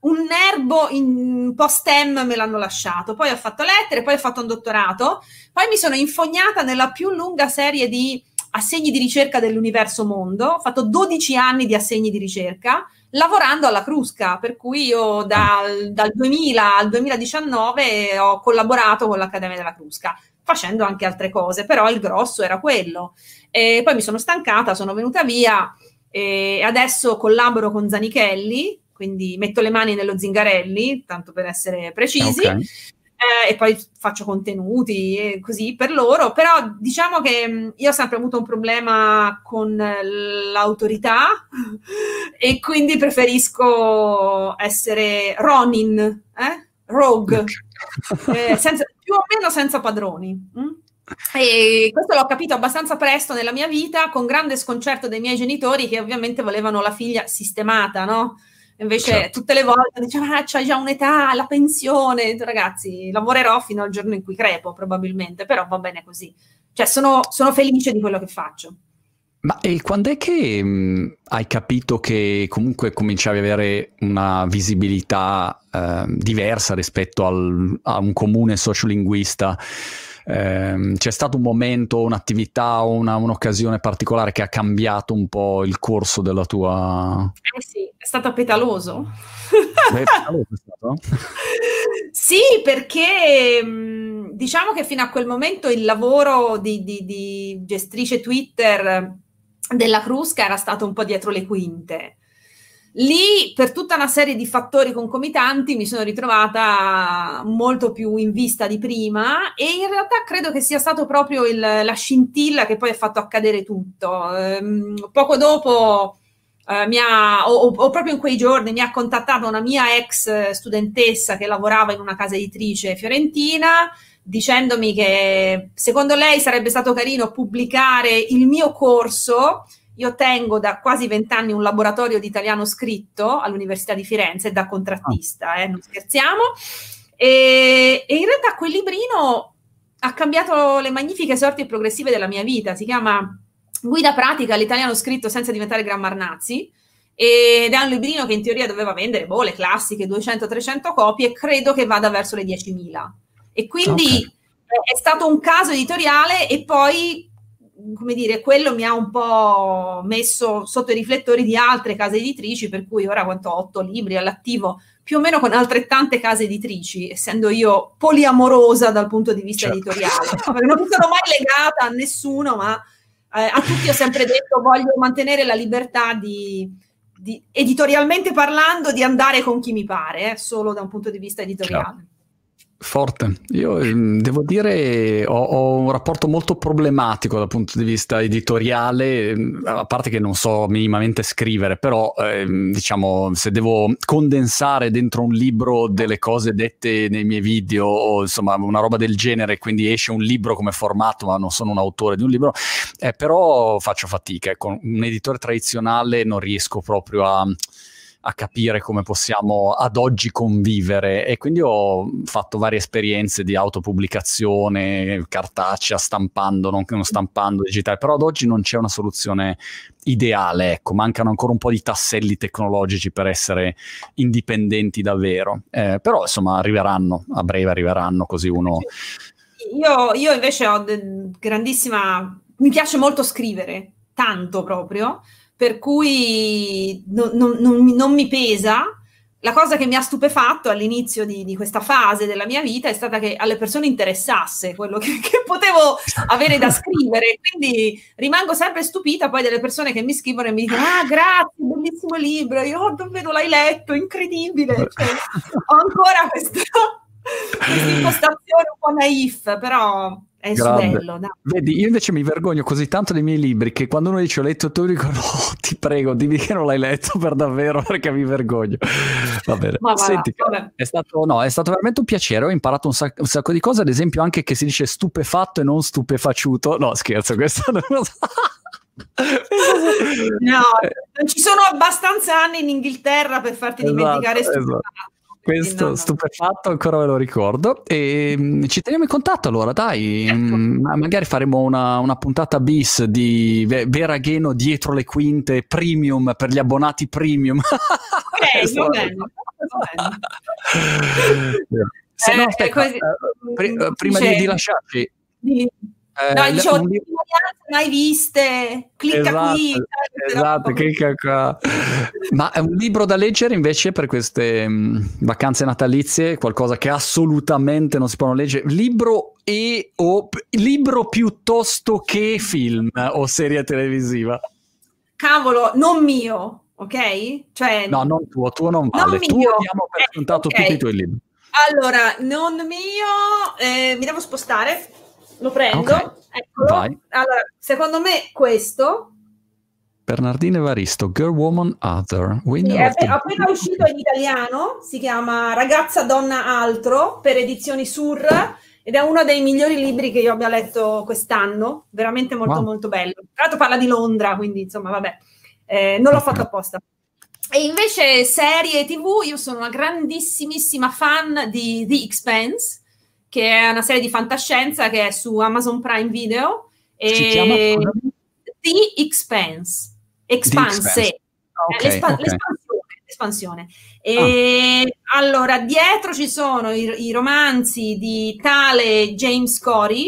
un nervo in post-STEM me l'hanno lasciato, poi ho fatto lettere, poi ho fatto un dottorato, poi mi sono infognata nella più lunga serie di assegni di ricerca dell'universo mondo, ho fatto 12 anni di assegni di ricerca lavorando alla Crusca, per cui io dal, dal 2000 al 2019 ho collaborato con l'Accademia della Crusca, facendo anche altre cose, però il grosso era quello. E poi mi sono stancata, sono venuta via e adesso collaboro con Zanichelli, quindi metto le mani nello Zingarelli, tanto per essere precisi. Okay eh, e poi faccio contenuti e così per loro, però diciamo che mm, io ho sempre avuto un problema con l'autorità <laughs> e quindi preferisco essere Ronin, eh? Rogue, <laughs> eh, senza, più o meno senza padroni. Hm? E questo l'ho capito abbastanza presto nella mia vita, con grande sconcerto dei miei genitori che ovviamente volevano la figlia sistemata, no? Invece certo. tutte le volte diceva, ah, c'hai già un'età, la pensione. Ragazzi, lavorerò fino al giorno in cui crepo probabilmente, però va bene così. Cioè, sono, sono felice di quello che faccio. Ma e quando è che mh, hai capito che comunque cominciavi ad avere una visibilità eh, diversa rispetto al, a un comune sociolinguista? Eh, c'è stato un momento, un'attività o una, un'occasione particolare che ha cambiato un po' il corso della tua... Eh sì, è stato petaloso. Beh, petaloso è stato? <laughs> sì, perché diciamo che fino a quel momento il lavoro di, di, di gestrice Twitter della Crusca era stato un po' dietro le quinte. Lì, per tutta una serie di fattori concomitanti, mi sono ritrovata molto più in vista di prima e in realtà credo che sia stato proprio il, la scintilla che poi ha fatto accadere tutto. Ehm, poco dopo mi ha, o, o, proprio in quei giorni mi ha contattato una mia ex studentessa che lavorava in una casa editrice fiorentina dicendomi che secondo lei sarebbe stato carino pubblicare il mio corso. Io tengo da quasi vent'anni un laboratorio di italiano scritto all'Università di Firenze da contrattista, eh, non scherziamo. E, e in realtà quel librino ha cambiato le magnifiche sorti progressive della mia vita. Si chiama Guida pratica all'italiano scritto senza diventare grammarnazzi ed è un librino che in teoria doveva vendere boh, le classiche 200-300 copie credo che vada verso le 10.000. E quindi okay. è stato un caso editoriale e poi, come dire, quello mi ha un po' messo sotto i riflettori di altre case editrici, per cui ora quanto ho otto libri all'attivo, più o meno con altrettante case editrici, essendo io poliamorosa dal punto di vista certo. editoriale. non sono mai legata a nessuno, ma eh, a tutti ho sempre detto voglio mantenere la libertà di, di, editorialmente parlando, di andare con chi mi pare, eh, solo da un punto di vista editoriale. Ciao. Forte. Io ehm, devo dire ho, ho, un rapporto molto problematico dal punto di vista editoriale, ehm, a parte che non so minimamente scrivere, però eh, diciamo se devo condensare dentro un libro delle cose dette nei miei video o insomma una roba del genere, quindi esce un libro come formato, ma non sono un autore di un libro, eh, però faccio fatica. Con un editore tradizionale non riesco proprio a a capire come possiamo ad oggi convivere. E quindi ho fatto varie esperienze di autopubblicazione cartacea, stampando, non, stampando digitale, però ad oggi non c'è una soluzione ideale, ecco, mancano ancora un po' di tasselli tecnologici per essere indipendenti davvero, eh, però insomma arriveranno, a breve arriveranno così uno... Io, io invece ho de- grandissima... mi piace molto scrivere, tanto proprio, per cui non, non, non, non, mi pesa. La cosa che mi ha stupefatto all'inizio di, di, questa fase della mia vita è stata che alle persone interessasse quello che, che, potevo avere da scrivere. Quindi rimango sempre stupita poi delle persone che mi scrivono e mi dicono: Ah, grazie, bellissimo libro. Io oh, davvero l'hai letto, incredibile. Cioè, ho ancora questa, <laughs> questa impostazione un po' naif, però è bello, dai. Vedi, io invece mi vergogno così tanto dei miei libri che quando uno dice ho letto tu dico no, ti prego, dimmi che non l'hai letto per davvero <laughs> perché mi vergogno. Va bene. Va, Senti, vabbè. È, stato, no, è stato veramente un piacere, ho imparato un, sac- un, sacco di cose, ad esempio anche che si dice stupefatto e non stupefaciuto. No, scherzo, questo non lo so. <laughs> no, non ci sono abbastanza anni in Inghilterra per farti esatto, dimenticare esatto. stupefatto. Questo no, no. stupefatto ancora me lo ricordo. E um, ci teniamo in contatto allora, dai. Ecco. Magari faremo una, una, puntata bis di Veragheno dietro le quinte premium per gli abbonati premium. <laughs> Ok, va bene. <laughs> Se no, eh, aspetta, eh, pr- prima di, di lasciarci, eh, no, dicevo, un libro... mai viste, clicca esatto, qui. Esatto, clicca qua. Ma è un libro da leggere invece per queste mh, mm, vacanze natalizie, qualcosa che assolutamente non si può leggere. Libro e o libro piuttosto che film o serie televisiva. Cavolo, non mio, ok? Cioè, no, non tuo, tuo non vale. Non tu mio. abbiamo presentato eh, okay. tutti i tuoi libri. Allora, non mio, eh, mi devo spostare lo prendo. Okay. Allora, secondo me questo. Bernardino Evaristo, Girl, Woman, Other. Sì, è appena uscito in italiano, si chiama Ragazza, Donna, Altro, per edizioni Sur, ed è uno dei migliori libri che io abbia letto quest'anno, veramente molto wow. molto bello. Tra l'altro parla di Londra, quindi insomma vabbè, eh, non l'ho fatto apposta. E invece serie tv, io sono una grandissimissima fan di The Expanse, che è una serie di fantascienza che è su Amazon Prime Video. E si chiama The Expanse. Expanse. Okay, L'espa- okay. L'espansione. l'espansione. E ah. allora, dietro ci sono i, i, romanzi di tale James Corey,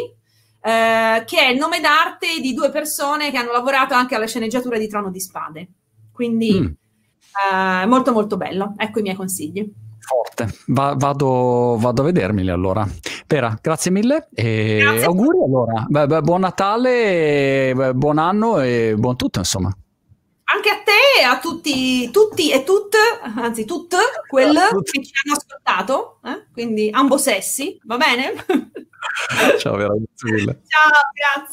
eh, che è il nome d'arte di due persone che hanno lavorato anche alla sceneggiatura di Trono di Spade. Quindi mm. eh, molto molto bello. Ecco i miei consigli. Forte, Va, vado, vado, a vedermeli allora. Pera, grazie mille e grazie. auguri allora. Beh, beh, buon Natale, beh, buon anno e buon tutto insomma. Anche a te e a tutti, tutti e tutte, anzi tutte, quelle che ci hanno ascoltato, eh? quindi ambo sessi, va bene? <laughs> Ciao, grazie mille. Ciao, grazie.